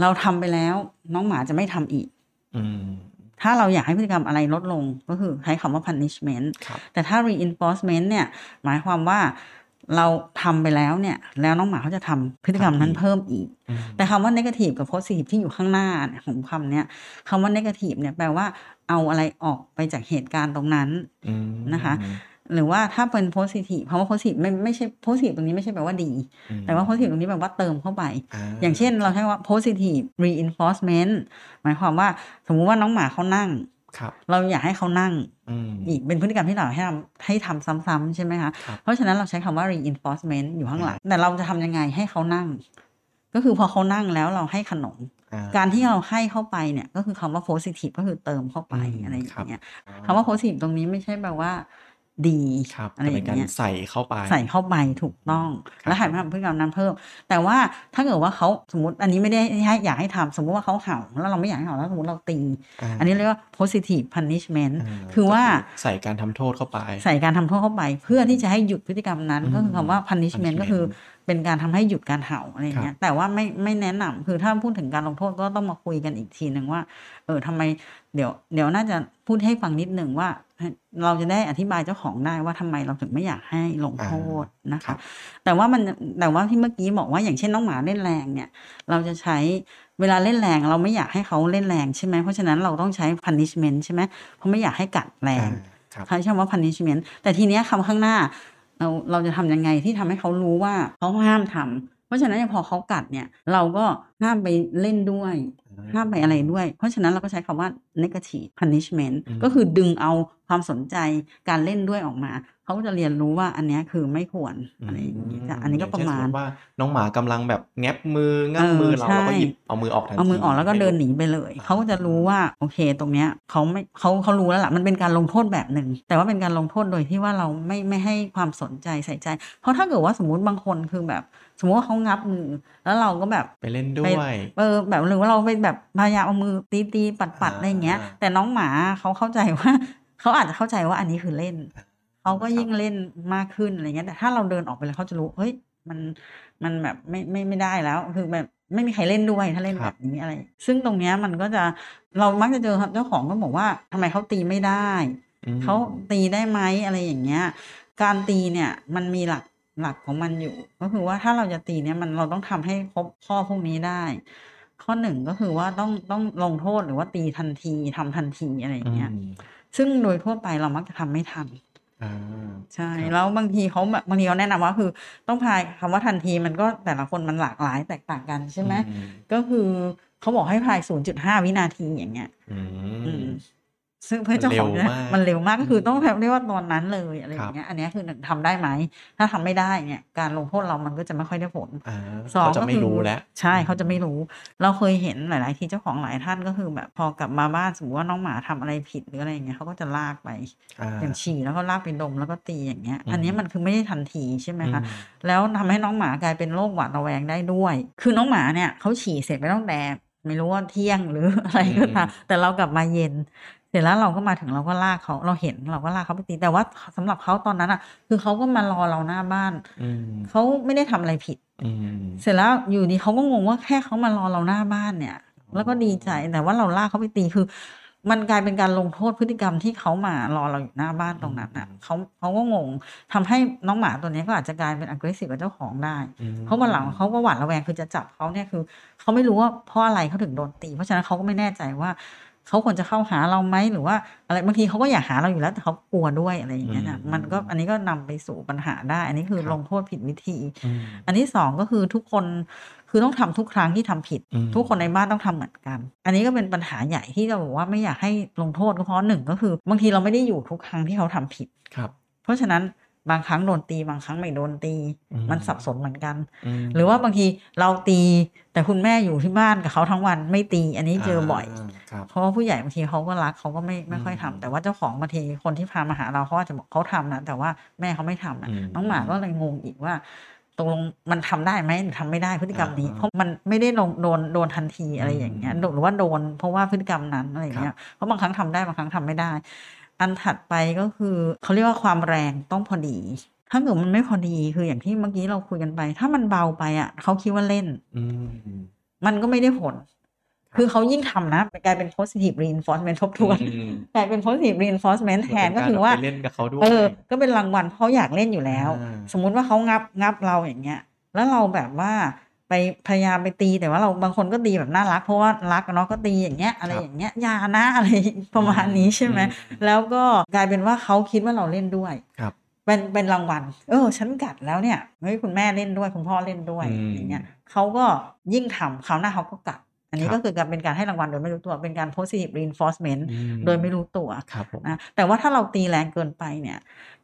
เราทำไปแล้วน้องหมาจะไม่ทำอีก ถ้าเราอยากให้พฤติกรรมอะไรลดลงก็คือใช้คำว่า punishment แต่ถ้า reinforcement เนี่ยหมายความว่าเราทำไปแล้วเนี่ย แล้วน้องหมาเขาจะทำพฤติกรรมนั้นเพิ่มอีก แต่คำว่า negative กับ positive ที่อยู่ข้างหน้าของคำเนี้ยคำว่า negative เนี่ยแปลว่าเอาอะไรออกไปจากเหตุการณ์ตรงนั้นนะคะ หรือว่าถ้าเป็นโพสิทีฟเพราะว่าโพสิทีฟไม่ไม่ใช่โพสิทีฟตรงนี้ไม่ใช่แปลว่าดี แต่ว่าโพสิทีฟตรงนี้แปลว่าเติมเข้าไป อย่างเช่นเราใช้ว่า positive reinforcement หมายความว่าสมมุติว่าน้องหมาเขานั่งเราอยากให้เขานั่งอีกเป็นพฤติกรรมที่เราให้ทำให้ทำซ้ำๆใช่ไหมคะเพราะฉะนั้นเราใช้คำว่า reinforcement อยู่ข้างหลัง แต่เราจะทำยังไงให้เขานั่ง ก็คือพอเขานั่งแล้วเราให้ขนม การที่เราให้เข้าไปเนี่ยก็คือคำว่า positive ก็คือเติมเข้าไปอะไรอย่างเงี้ยคำว่า positive ตรงนี้ไม่ใช่แปลว่า ดีครับอะไรจะอเป็นย่างการเงี้ยใส่เข้าไป ใส่เข้าไปถูกต้องครับแล้วหันมาทำพฤติกรรมนั้นเพิ่ม แต่ว่าถ้าเกิดว่าเขาสมมติอันนี้ไม่ได้ให้อยากให้ทำสมมติว่าเขาเห่าแล้วเราไม่อยากให้เห่าแล้วสมมติเราตีาอันนี้เรียกว่า positive punishment าคือว่าก็ใส่การทำโทษเข้าไป ใส่การทำโทษเข้าไป เพื่อที่จะให้หยุดพฤติกรรมนั้นอืมก็คือคำว่า punishment ก็คือเป็นการทำให้หยุดการเห่าอะไรอย่างเงี้ยแต่ว่าไม่ไม่แนะนำคือถ้าพูดถึงการลงโทษก็ต้องมาคุยกันอีกทีหนึ่งว่า เออทำไมเดี๋ยวเดี๋ยวน่าจะพูดให้ฟังนิดหนึ่งว่า เราจะได้อธิบายเจ้าของได้ว่าทำไมเราถึงไม่อยากให้ลงโทษนะครัคะบแต่ว่ามันแต่ว่าที่เมื่อกี้บอกว่าอย่างเช่นน้องหมาเล่นแรงเนี่ย เราจะใช้เวลาเล่นแรง เราไม่อยากให้เขาเล่นแรงใช่ไหมเพราะฉะนั้นเราต้องใช้ punishment ใช่ไหมเพราะไม่อยากให้กัดแรงอ่าครับใช้คำว่า punishment แต่ทีเนี้ยคำข้างหน้า เราเราจะทำยังไงที่ทำให้เขารู้ว่าเขาห้ามทำเพราะฉะนั้นพอเขากัดเนี่ย เราก็ห้ามไปเล่นด้วย ห้ามไปอะไรด้วย เพราะฉะนั้นเราก็ใช้คำว่า negative punishment อืมก็คือดึงเอาความสนใจการเล่นด้วยออกมา เขาก็จะเรียนรู้ว่าอันเนี้ยคือไม่ควรอะไรอย่างนี้จ้ะอันนี้ก็ประมาณอย่งเช่นสติว่าน้องหมากำลังแบบแงบมืองับเออมือเราใช่เราก็หยิบเอามือออกทันทีเอามือออกแล้วก็เดินหนีไปเลยอ่าเขาก็จะรู้ว่าโอเคตรงเนี้ยเขาไม่เขาเขารู้แล้วล่ะมันเป็นการลงโทษแบบหนึ่งแต่ว่าเป็นการลงโทษโดยที่ว่าเราไม่ไม่ให้ความสนใจใส่ใจ เพราะถ้าเกิดว่าสมมติบางคนคือแบบ สมมติว่าเขางับมือ แล้วเราก็แบบไปเล่นด้วยเออแบบหรือว่าเราไปแบบพยายามเอามือตีตีปัดปัดอ่าอะไรอย่างเงี้ยอ่าแต่น้องหมาเขาเข้าใจว่าเขาอาจจะเข้าใจว่าอันนี้คือเล่นเขาก็ยิ่งเล่นมากขึ้นอะไรเงี้ยแต่ถ้าเราเดินออกไปเลยเขาจะรู้เฮ้ยมันมันแบบไม่ไม่ไม่ได้แล้วคือแบบไม่มีใครเล่นด้วยถ้าเล่นคแบรับบนี้อะไร ซึ่งตรงเนี้ยมันก็จะเรามักจะเจอเจ้าของก็บอกว่าทำไมเขาตีไม่ได้อืมเขาตีได้ไหมอะไรอย่างเงี้ย การตีเนี่ยมันมีหลัก หลักของมันอยู่ ก็คือว่าถ้าเราจะตีเนี่ยมันเราต้องทำให้ครบข้อพวกนี้ได้ ข้อหนึ่งก็คือว่าต้องต้องลงโทษหรือว่าตีทันทีทำทันทีอะไรอย่างเงี้ยอืมซึ่งโดยทั่วไปเรามักจะทำไม่ทันอ่าใช่ครับแล้วบางทีเขาแบบบางทีเขาแนะนำว่าคือต้องพายคำว่าทันทีมันก็แต่ละคนมันหลากหลายแตกต่างกันใช่ไหมอืมก็คือเขาบอกให้พาย 0.5 วินาทีอย่างเงี้ยอือืมม ซึ่งเพื่อเจ้าของเนี่ยมันเร็วมากมันเร็วมากก็คือมต้องแบบเรียกว่าตอนนั้นเลยอะไรอครับย่างเงี้ยอันเนี้ยคือหนึ่งทำได้ไหม ถ้าทำไม่ได้เนี่ยการลงโทษเรามันก็จะไม่ค่อยได้ผลอ่าสองเขาจะก็ไม่คือรู้แล้วใช่เขาจะไม่รู้ เราเคยเห็นหลาย ๆ ทีเจ้าของหลายท่านก็คือแบบพอกลับมาบ้านสมมติว่าน้องหมาทำอะไรผิดหรืออะไรอย่างเงี้ยเขาก็จะลากไปอ่าอย่างฉี่แล้วก็ลากไปดมแล้วก็ตีอย่างเงี้ยอืมอันเนี้ยมันคือไม่ได้ทันทีใช่ไหมคะอืมแล้วทำให้น้องหมากลายเป็นโรคหวาดระแวงได้ด้วย คือน้องหมาเนี่ยเขาฉี่เสร็จไปตั้งแต่ไม่รู้ว่าเที่ยงหรืออะไรก็ตามแต่เรากลับมาเย็น เสร็จแล้วเราก็มาถึงเราก็ลากเขาเราเห็นเราก็ลากเขาไปตีแต่ว่าสำหรับเขาตอนนั้นอะ คือเขาก็มารอเราหน้าบ้านอืมเขาไม่ได้ทำอะไรผิดอืมเสร็จแล้วอยู่ดีเขาก็งงว่าแค่เขามารอเราหน้าบ้านเนี่ย แล้วก็ดีใจแต่ว่าเราลากเขาไปตีคือ มันกลายเป็นการลงโทษพฤติกรรมที่เขามารอเราอยู่หน้าบ้านตรงนั้นอะเขาเขาก็งงทำให้น้องหมาตัวเนี้ยก็อาจจะกลายเป็น aggressive กับเจ้าของได้อืมเพราะวันหลังเขาก็หวาดระแวงคือจะจับเขาเนี่ยคือเขาไม่รู้ว่าเพราะอะไรเขาถึงโดนตี เพราะฉะนั้นเขาก็ไม่แน่ใจว่า เขาควรจะเข้าหาเราไหมหรือว่า อะไรบางทีเขาก็อยากหาเราอยู่แล้วแต่เขากลัวด้วยอะไรอย่างเงี้ยนะอืมมันก็อันนี้ก็นำไปสู่ปัญหาได้ อันนี้คือครับลงโทษผิดวิธีอืมอันที่สองก็คือทุกคนคือต้องทำทุกครั้งที่ทำผิดอืมทุกคนในบ้านต้องทำเหมือนกัน อันนี้ก็เป็นปัญหาใหญ่ที่เราบอกว่าไม่อยากให้ลงโทษก็เพราะหนึ่งก็คือบางทีเราไม่ได้อยู่ทุกครั้งที่เขาทำผิดครับ เพราะฉะนั้น บางครั้งโดนตีบางครั้งไม่โดนตีอืมมันสับสนเหมือนกันมหรือว่าบางทีเราตีแต่คุณแม่อยู่ที่บ้านกับเขาทั้งวันไม่ตี อันนี้เจอบ่อยาครับเพราะว่าผู้ใหญ่บางทีเขาก็รักเขาก็ไม่ไม่ค่อยทำอืมแต่ว่าเจ้าของบางทีคนที่พามาหาเราเขาอาจจะบอกเขาทำนะแต่ว่าแม่เขาไม่ทำนะอืมน้องหมาก็เลยงงอีกว่าตกลงมันทำได้ไหมหรือทำไม่ได้พฤติกรรมนี้อ่าเพราะมันไม่ได้ลงโดนโดนทันทีอะไรอย่างเงี้ยอืมหรือว่าโดนเพราะว่าพฤติกรรมนั้นอะไรอย่างเงี้ยเพราะบางครั้งทำได้บางครั้งทำไม่ได้ อันถัดไปก็คือเขาเรียกว่าความแรงต้องพอดี ถ้าเกิดมันไม่พอดีคืออย่างที่เมื่อกี้เราคุยกันไป ถ้ามันเบาไปอะเขาคิดว่าเล่นอืมมันก็ไม่ได้ผล คือเขายิ่งทำนะกลายเป็น positive reinforcement ทบทวนอืมกลายเป็น positive reinforcement แทนก็คือว่าเหมืนเป็นรเไปเล่นกับเขาด้วยเออ ก็เป็นรางวัลเพราะเขาอยากเล่นอยู่แล้วอ่าสมมุติว่าเขางับงับเราอย่างเงี้ย แล้วเราแบบว่า ไปพยายามไปตีแต่ว่าเราบางคนก็ตีแบบน่ารัก เพราะว่ารักอะเนาะก็ตีอย่างเงี้ยอะไรอย่างเงี้ยอยานะอะไรประมาณนี้ใช่ไหมอืแล้วก็กลายเป็นว่าเขาคิดว่าเราเล่นด้วยครับเป็นเป็นรางวัล เออ ฉันกัดแล้วเนี่ย เฮ้ย คุณแม่เล่นด้วย คุณพ่อเล่นด้วยอืมอย่างเงี้ยเขาก็ยิ่งทำคราวหน้าเขาก็กัด อันนี้ครับก็คือการเป็นการให้รางวัลโดยไม่รู้ตัว เป็นการ positive reinforcement อืมโดยไม่รู้ตัวครับผมนะแต่ว่าถ้าเราตีแรงเกินไปเนี่ย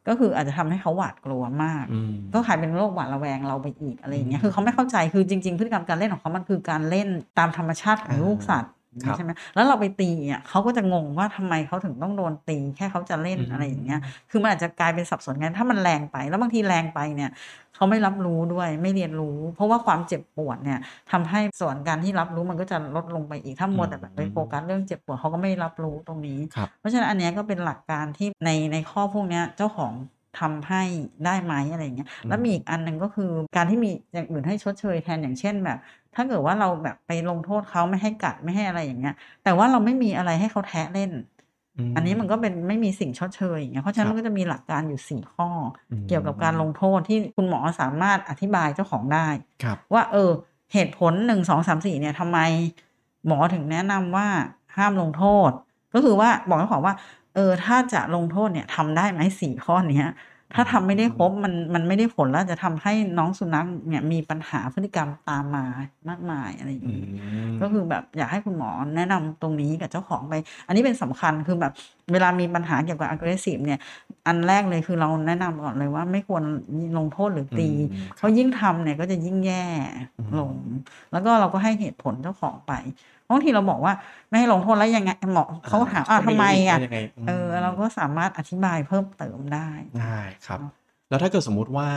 ก็คืออาจจะทำให้เขาหวาดกลัวมากอืมก็กลายเป็นโรคหวาดระแวงเราไปอีกอะไรอย่างเงี้ยอืมคือเขาไม่เข้าใจคือจริง ๆ พฤติกรรมการเล่นของเขามันคือการเล่นตามธรรมชาติของอ่าลูกสัตว์ครับ ใช่ไหมแล้วเราไปตีอะเขาก็จะงงว่าทำไมเขาถึงต้องโดนตี แค่เขาจะเล่นอืมอะไรอย่างเงี้ย คือมันอาจจะกลายเป็นสับสนกันถ้ามันแรงไป แล้วบางทีแรงไปเนี่ยเขาไม่รับรู้ด้วยไม่เรียนรู้ เพราะว่าความเจ็บปวดเนี่ยทำให้ส่วนการที่รับรู้มันก็จะลดลงไปอีกถ้ามัวแต่แบบไปโฟกัสเรื่องเจ็บปวดเขาก็ไม่รับรู้ตรงนี้ครับเพราะฉะนั้นอันเนี้ยก็เป็นหลักการที่ในในข้อพวกเนี้ยเจ้าของทำให้ได้ไหมอะไรอย่างเงี้ยอืมแล้วมีอีกอันหนึ่งก็คือการที่มีอย่างอื่นให้ชดเชยแทนอย่างเช่นแบบ ถ้าเกิดว่าเราแบบไปลงโทษเขาไม่ให้กัดไม่ให้อะไรอย่างเงี้ย แต่ว่าเราไม่มีอะไรให้เขาแทะเล่นมอันนี้มันก็เป็นไม่มีสิ่งชดเชยอย่างเงี้ยเพราะฉะนั้นครับมันก็จะมีหลักการอยู่สี่ข้ออมเกี่ยวกับการลงโทษที่คุณหมอสามารถอธิบายเจ้าของได้ครับว่าเออ เหตุผลหนึ่งสองสามสี่เนี่ยทำไมหมอถึงแนะนำว่าห้ามลงโทษ ก็คือว่าบอกเจ้าของว่า เออถ้าจะลงโทษเนี่ยทำได้ไหมสี่ข้อเนี้ย ถ้าทำไม่ได้ครบมันมันไม่ได้ผลแล้วจะทำให้น้องสุนัขเนี่ยมีปัญหาพฤติกรรมตามมามากมายอะไรอย่างอืนี้มก็คือแบบอยากให้คุณหมอแนะนำตรงนี้กับเจ้าของไป อันนี้เป็นสำคัญคือแบบเวลามีปัญหาเกี่ยวกับ aggressive เนี่ย อันแรกเลยคือเราแนะนำก่อนเลยว่าไม่ควรลงโทษหรือตีอืมเพราะยิ่งทำเนี่ยก็จะยิ่งแย่อืมลง แล้วก็เราก็ให้เหตุผลเจ้าของไป บางทีเราบอกว่าไม่ให้ลงโทษแล้วยังไงหมอเขาถามอะก็ทำไมรู้อะว่ายังไงมเออเราก็สามารถอธิบายเพิ่มเติมได้ได้ครับ แล้วถ้าเกิดสมมุติว่า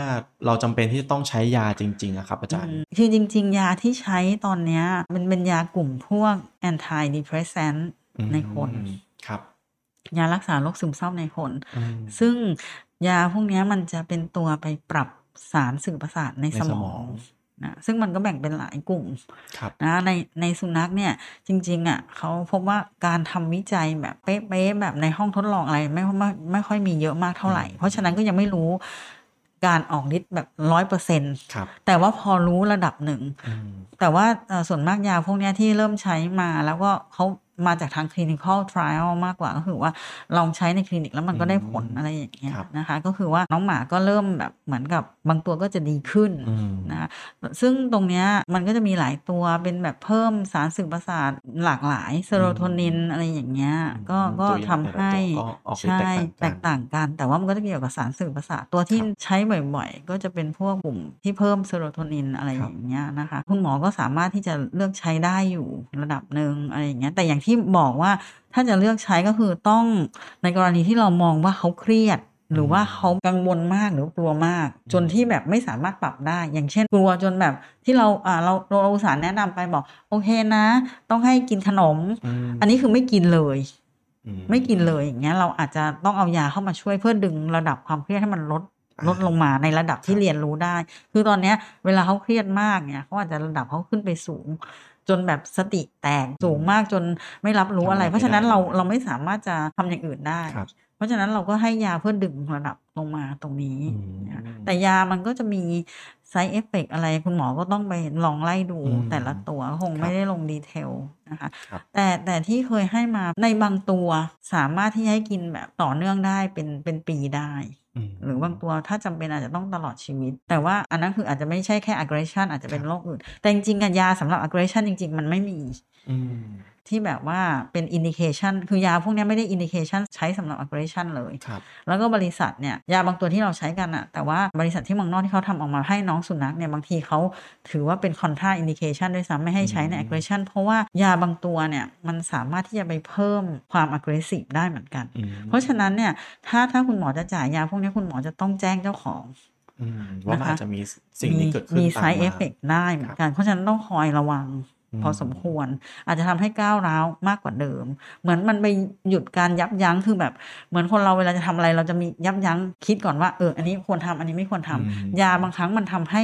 เราจำเป็นที่จะต้องใช้ยาจริงๆอะครับอาจารย์อืมคือจริง ๆ ยาที่ใช้ตอนเนี้ยมันเป็นยากลุ่มพวก anti depressant ในคนอืมครับ ยารักษาโรคซึมเศร้าในคนอืมซึ่งยาพวกเนี้ยมันจะเป็นตัวไปปรับสารสื่อประสาทในในสสมมอองง นะซึ่งมันก็แบ่งเป็นหลายกลุ่มครับนะในในสุนัขเนี่ยจริงๆอะเขาพบว่าการทำวิจัยแบบเป๊ะๆแบบในห้องทดลองอะไรไม่ไม่ไม่ค่อยมีเยอะมากเท่าไหร่อืมเพราะฉะนั้นก็ยังไม่รู้การออกฤทธิ์แบบร้อยเปอร์เซ็นต์ครับแต่ว่าพอรู้ระดับหนึ่งอืมแต่ว่าเอ่อส่วนมากยาพวกเนี้ยที่เริ่มใช้มาแล้วก็เขา มาจากทาง clinical trial มากกว่าก็คือว่าลองใช้ในคลินิกแล้วมันก็ได้ผลอืมอะไรอย่างเงี้ยครับนะคะ ก็คือว่าน้องหมาก็เริ่มแบบเหมือนกับบางตัวก็จะดีขึ้นอืมนะคะซึ่งตรงเนี้ยมันก็จะมีหลายตัวเป็นแบบเพิ่มสารสื่อประสาทหลากหลายเซโรโทนินอะไรอย่างเงี้ยก็ก็ตัวอย่างทำให้แต่ละตัวก็ออกฤทธิ์ใช่แตกต่างกันแตกต่างกัน แต่ว่ามันก็จะเกี่ยวกับสารสื่อประสาทตัวที่ครับใช้บ่อยๆ ก็จะเป็นพวกกลุ่มที่เพิ่มเซโรโทนินอะไรคอรับย่างเงี้ยนะคะคุณหมอก็สามารถที่จะเลือกใช้ได้อยู่ระดับหนึ่งอะไรอย่างเงี้ยแต่อย่างที่บอกว่าถ้าจะเลือกใช้ก็คือต้องในกรณีที่เรามองว่าเขาเครียด หรือว่าเขากังวลมากหรือกลัวมาก จนที่แบบไม่สามารถปรับได้ อย่างเช่นกลัวจนแบบที่เราอ่าเราเราอุตส่าห์แนะนำไปบอก โอเคนะ ต้องให้กินขนมมอันนี้คือไม่กินเลยอืไม่กินเลยอย่างเงี้ยเราอาจจะต้องเอายาเข้ามาช่วยเพื่อดึงระดับความเครียดให้มันลดอ่าลดลงมาในระดับที่ครับเรียนรู้ได้ คือตอนเนี้ยเวลาเขาเครียดมากเนี่ยเขาอาจจะระดับเขาขึ้นไปสูง จนแบบสติแตกสูงมากจนไม่รับรู้อะไรทำอะไรเพราะฉะนั้นไม่ได้เราเราไม่สามารถจะทำอย่างอื่นได้ครับเพราะฉะนั้นเราก็ให้ยาเพื่อดึงระดับลงมาตรงนี้อืมนะแต่ยามันก็จะมี side effect อะไรคุณหมอก็ต้องไปลองไล่ดูอืมแต่ละตัวคงครับไม่ได้ลงดีเทลนะคะครับแต่แต่ที่เคยให้มาในบางตัวสามารถที่ให้กินแบบต่อเนื่องได้เป็นเป็นปีได้มหรือบางตัวถ้าจำเป็นอาจจะต้องตลอดชีวิต แต่ว่าอันนั้นคืออาจจะไม่ใช่แค่ aggression อาจจะเป็นครับโรคอื่น แต่จริงๆอะยาสำหรับ aggression จริง ๆ มันไม่มีอืม ที่แบบว่าเป็น indication คือยาพวกเนี้ยไม่ได้ indication ใช้สำหรับ aggression เลยครับแล้วก็บริษัทเนี่ยยาบางตัวที่เราใช้กันอะแต่ว่าบริษัทที่เมืองนอกที่เขาทำออกมาให้น้องสุนัขเนี่ยบางทีเขาถือว่าเป็น contra indication ด้วยซ้ำไม่ให้ใช้ในอืม aggression เพราะว่ายาบางตัวเนี่ยมันสามารถที่จะไปเพิ่มความ aggressive ได้เหมือนกันอืมเพราะฉะนั้นเนี่ยถ้าถ้าคุณหมอจะจ่ายยาพวกนี้คุณหมอจะต้องแจ้งเจ้าของอืมว่ามันนะคะอาจจะมีสิ่งนี้เกิดขึ้นมีตาม side มา effect ได้เหมือนกัน เพราะฉะนั้นต้องคอยระวังอืม พอสมควร อาจจะทำให้ก้าวร้าวมากกว่าเดิม เหมือนมันไปหยุดการยับยั้งคือแบบ เหมือนคนเราเวลาจะทำอะไร เราจะมียับยั้งคิดก่อนว่าเอออันนี้ควรทำอันนี้ไม่ควรทำอืมยาบางครั้งมันทำให้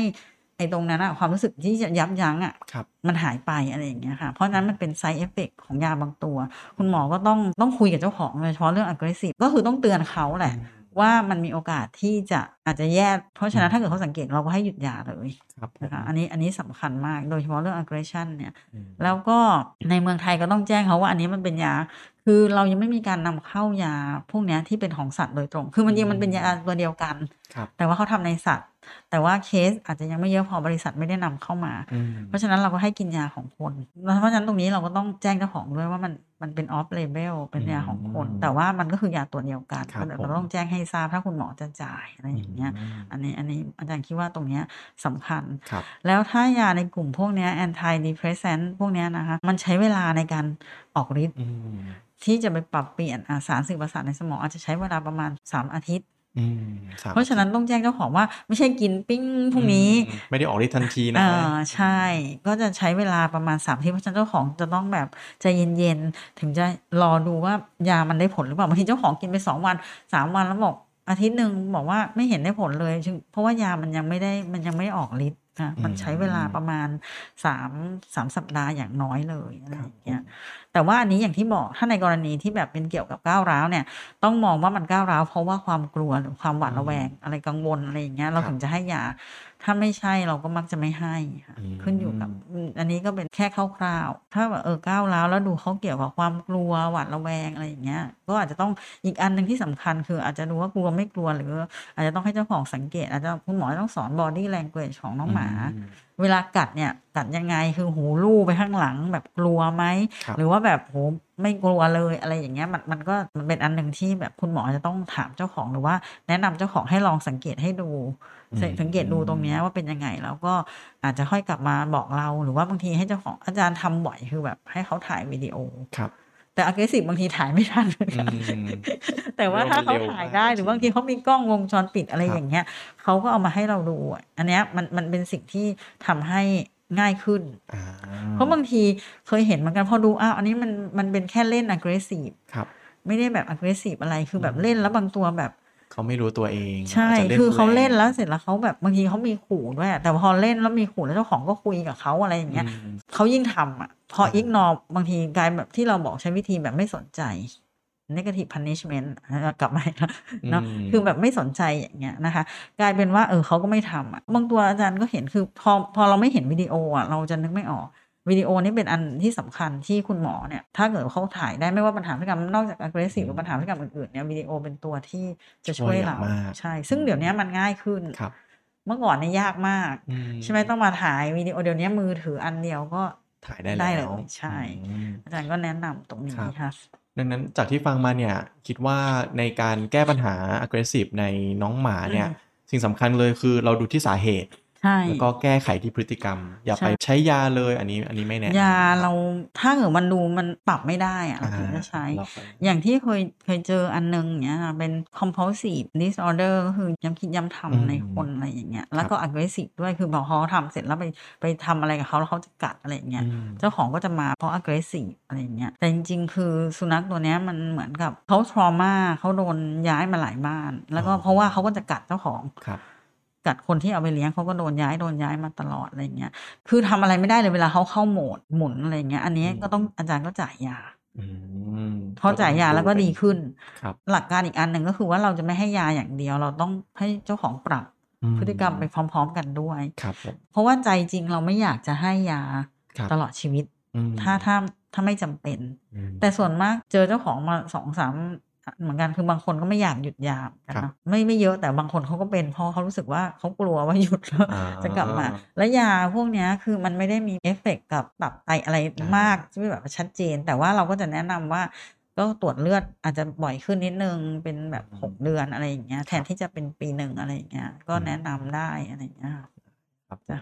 ไอ้ตรงนั้นอะความรู้สึกที่จะยับยั้งอะครับมันหายไปอะไรอย่างเงี้ยค่ะ เพราะฉะนั้นมันเป็น side effect ของยาบางตัว คุณหมอก็ต้องต้องคุยกับเจ้าของโดยเฉพาะเรื่อง aggressive ก็คือต้องเตือนเขาแหละ ว่ามันมีโอกาสที่จะอาจจะแย่เพราะฉะนั้นถ้าเกิดเขาสังเกตเราก็ให้หยุดยาเลยครับผมนะคะอันนี้อันนี้สำคัญมากโดยเฉพาะเรื่อง aggression เนี่ยอืมแล้วก็ในเมืองไทยก็ต้องแจ้งเขาว่าอันนี้มันเป็นยา คือเรายังไม่มีการนำเข้ายาพวกเนี้ยที่เป็นของสัตว์โดยตรง คือมันจริงมันเป็นยาตัวเดียวกันครับแต่ว่าเขาทำในสัตว์แต่ว่าเคสอาจจะยังไม่เยอะพอบริษัทไม่ได้นำเข้ามาอืมเพราะฉะนั้นเราก็ให้กินยาของคนแล้วเพราะฉะนั้นตรงนี้เราก็ต้องแจ้งเจ้าของด้วยว่ามันมันเป็นออฟเลเบลเป็นยาของคนอืมแต่ว่ามันก็คือยาตัวเดียวกันครับเราผมต้องแจ้งให้ทราบถ้าคุณหมอจะจ่ายอะไรอย่างเงี้ยอืมอันนี้อันนี้อาจารย์คิดว่าตรงเนี้ยสำคัญครับแล้วถ้ายาในกลุ่มพวกเนี้ย anti depressant พวกเนี้ยนะคะมันใช้เวลาในการออกฤทธิ์อืมที่จะไปปรับเปลี่ยนอ่าสารสื่อประสาทในสมองอาจจะใช้เวลาประมาณ 3 อาทิตย์อืมสม เพราะฉะนั้นต้องแจ้งเจ้าของว่าไม่ใช่กินปิ้งพรุ่งนี้อืมไม่ได้ออกฤทธิ์ทันทีนะอ่าใช่ ก็จะใช้เวลาประมาณ3อาทิตย์เพราะฉะนั้นเจ้าของจะต้องแบบใจเย็นๆถึงจะรอดูว่ายามันได้ผลหรือเปล่าบางทีเจ้าของกินไป2วัน3วันแล้วบอกอาทิตย์หนึ่งบอกว่าไม่เห็นได้ผลเลยซึ่งเพราะว่ายามันยังไม่ได้มันยังไม่ได้ออกฤทธิ์ นะมันใช้เวลาประมาณ3 3สัปดาห์อย่างน้อยเลยอะไรอย่างเงี้ยแต่ว่าอันนี้อย่างที่บอกถ้าในกรณีที่แบบเป็นเกี่ยวกับก้าวร้าวเนี่ย ต้องมองว่ามันก้าวร้าวเพราะว่าความกลัวหรือความหวาดระแวงอะไรกังวลอะไรอย่างเงี้ยเราครับถึงจะให้ยา ถ้าไม่ใช่เราก็มักจะไม่ให้ค่ะอืมขึ้นอยู่กับอืมอันนี้ก็เป็นแค่คร่าวๆถ้าแบบเออก้าวร้าวแล้วดูเขาเกี่ยวกับความกลัวหวาดระแวงอะไรอย่างเงี้ย ก็อาจจะต้องอีกอันหนึ่งที่สำคัญคืออาจจะดูว่ากลัวไม่กลัวหรือ อาจจะต้องให้เจ้าของสังเกต อาจจะคุณหมอต้องสอน body language ของน้องหมาอืม เวลากัดเนี่ยกัดยังไงคือหูลู่ไปข้างหลังแบบกลัวไหมครับหรือว่าแบบโหไม่กลัวเลยอะไรอย่างเงี้ยมันมันก็มันเป็นอันหนึ่งที่แบบคุณหมอจะต้องถามเจ้าของหรือว่า แนะนำเจ้าของให้ลองสังเกตให้ดูอืมสังเกตดูตรงเนี้ยว่าเป็นยังไงแล้วก็อาจจะค่อยกลับมาบอกเราหรือว่าบางทีให้เจ้าของอาจารย์ทำบ่อยคือแบบให้เขาถ่ายวิดีโอครับ แต่ aggressive บางทีถ่ายไม่ทันเหมือนกันอืมแต่ว่าถ้าเขาถ่ายได้หรือบางทีเขามีกล้องวงจรปิดอะไรครับอย่างเงี้ยเขาก็เอามาให้เราดูอะอันเนี้ยมันมันเป็นสิ่งที่ทำให้ง่ายขึ้นอ่าเพราะบางทีเคยเห็นเหมือนกันพอดูอ้าวอันนี้มันมันเป็นแค่เล่น aggressive ครับ ไม่ได้แบบ aggressive อะไรคือแบบอืมเล่นแล้วบางตัวแบบ เขาไม่รู้ตัวเองใช่าจจะคือเขาเล่นแรงแล้วเสร็จแล้วเขาแบบบางทีเขามีขู่ด้วยอะแต่พอเล่นแล้วมีขู่แล้วเจ้าของก็คุยกับเขาอะไรอย่างเงี้ยอืมเขายิ่งทำอะ พออ่าอิกนอบางทีกลายแบบที่เราบอกใช้วิธีแบบไม่สนใจ negative punishment อะกลับมาอีกแล้วเนาะมคือแบบไม่สนใจอย่างเงี้ยนะคะ กลายเป็นว่าเออเขาก็ไม่ทำอะบางตัวอาจารย์ก็เห็นคือพอพอเราไม่เห็นวิดีโออะเราจะนึกไม่ออก วิดีโอนี่เป็นอันที่สำคัญที่คุณหมอเนี่ยถ้าเกิดเขาถ่ายได้ไม่ว่าปัญหาพฤติกรรมนอกจาก aggressive หรือปัญหาพฤติกรรมอื่นๆเนี่ยวิดีโอเป็นตัวที่จะช่วยช่วยอย่างเรามากใช่ ซึ่งเดี๋ยวนี้มันง่ายขึ้นครับเมื่อก่อนเนี่ยยากมากอืใช่ไหมต้องมาถ่ายวิดีโอเดี๋ยวนี้มือถืออันเดียวก็ถ่ายได้ได้แล้วเลยใช่อืมอาจารย์ก็แนะนำตรงนี้ครับค่ะดังนั้นจากที่ฟังมาเนี่ยคิดว่าในการแก้ปัญหา aggressive ในน้องหมาเนี่ยอืมสิ่งสำคัญเลยคือเราดูที่สาเหตุ ใช่แล้วก็แก้ไขที่พฤติกรรม อย่าใช่ไปใช้ยาเลยอันนี้อันนี้ไม่แนะนำยาเราถ้าเกิดมันดูมันปรับไม่ได้อะเราถึงจะใช้เราก็อย่างที่เคยเคยเจออันนึงเนี้ยค่ะเป็น compulsive disorder ก็คือย้ำคิดย้ำทำในคนอะไรอย่างเงี้ยแล้วก็ aggressive ด้วยคือพอเขาทำเสร็จแล้วไปไปทำอะไรกับเขาแล้วเขาจะกัดอะไรอย่างเงี้ยอืมเจ้าของก็จะมาเพราะ aggressive อะไรอย่างเงี้ยแต่จริงๆ คือสุนัขตัวเนี้ยมันเหมือนกับเขา trauma เขาโดนย้ายมาหลายบ้าน แล้วก็อ๋อเพราะว่าเขาก็จะกัดเจ้าของครับ กัดคนที่เอาไปเลี้ยงเขาก็โดนย้ายโดนย้ายมาตลอดอะไรเงี้ย คือทำอะไรไม่ได้เลยเวลาเขาเข้าโหมดหมุนอะไรเงี้ย อันนี้อืมก็ต้องอาจารย์ก็จ่ายยาอืมพอจ่ายยาแล้วก็ดีขึ้นครับหลักการอีกอันหนึ่งก็คือว่าเราจะไม่ให้ยาอย่างเดียว เราต้องให้เจ้าของปรับอืพฤติกรรมไปพร้อม ๆ กันด้วยครับผมเพราะว่าใจจริงเราไม่อยากจะให้ยาครับตลอดชีวิตอืมถ้าถ้าถ้าไม่จำเป็นอืมแต่ส่วนมากเจอเจ้าของมาสองสาม เหมือนกันคือบางคนก็ไม่อยากหยุดยาเหมือนกันครัเนาะไม่ไม่เยอะแต่บางคนเขาก็เป็นเพราะเขารู้สึกว่าเขากลัวว่าหยุดแล้วอ่าจะกลับมา และยาพวกเนี้ยคือมันไม่ได้มีเอฟเฟกต์กับตับไตอะไรอ่ามมากที่แบบชัดเจน แต่ว่าเราก็จะแนะนำว่าก็ตรวจเลือดอาจจะบ่อยขึ้นนิดนึงเป็นแบบหกเดือนอะไรอย่างเงี้ยแทนที่จะเป็นปีหนึ่งอะไรอย่างเงี้ยก็แนะนำได้อะไรอย่างเงี้ยค่ะครับจ้ะ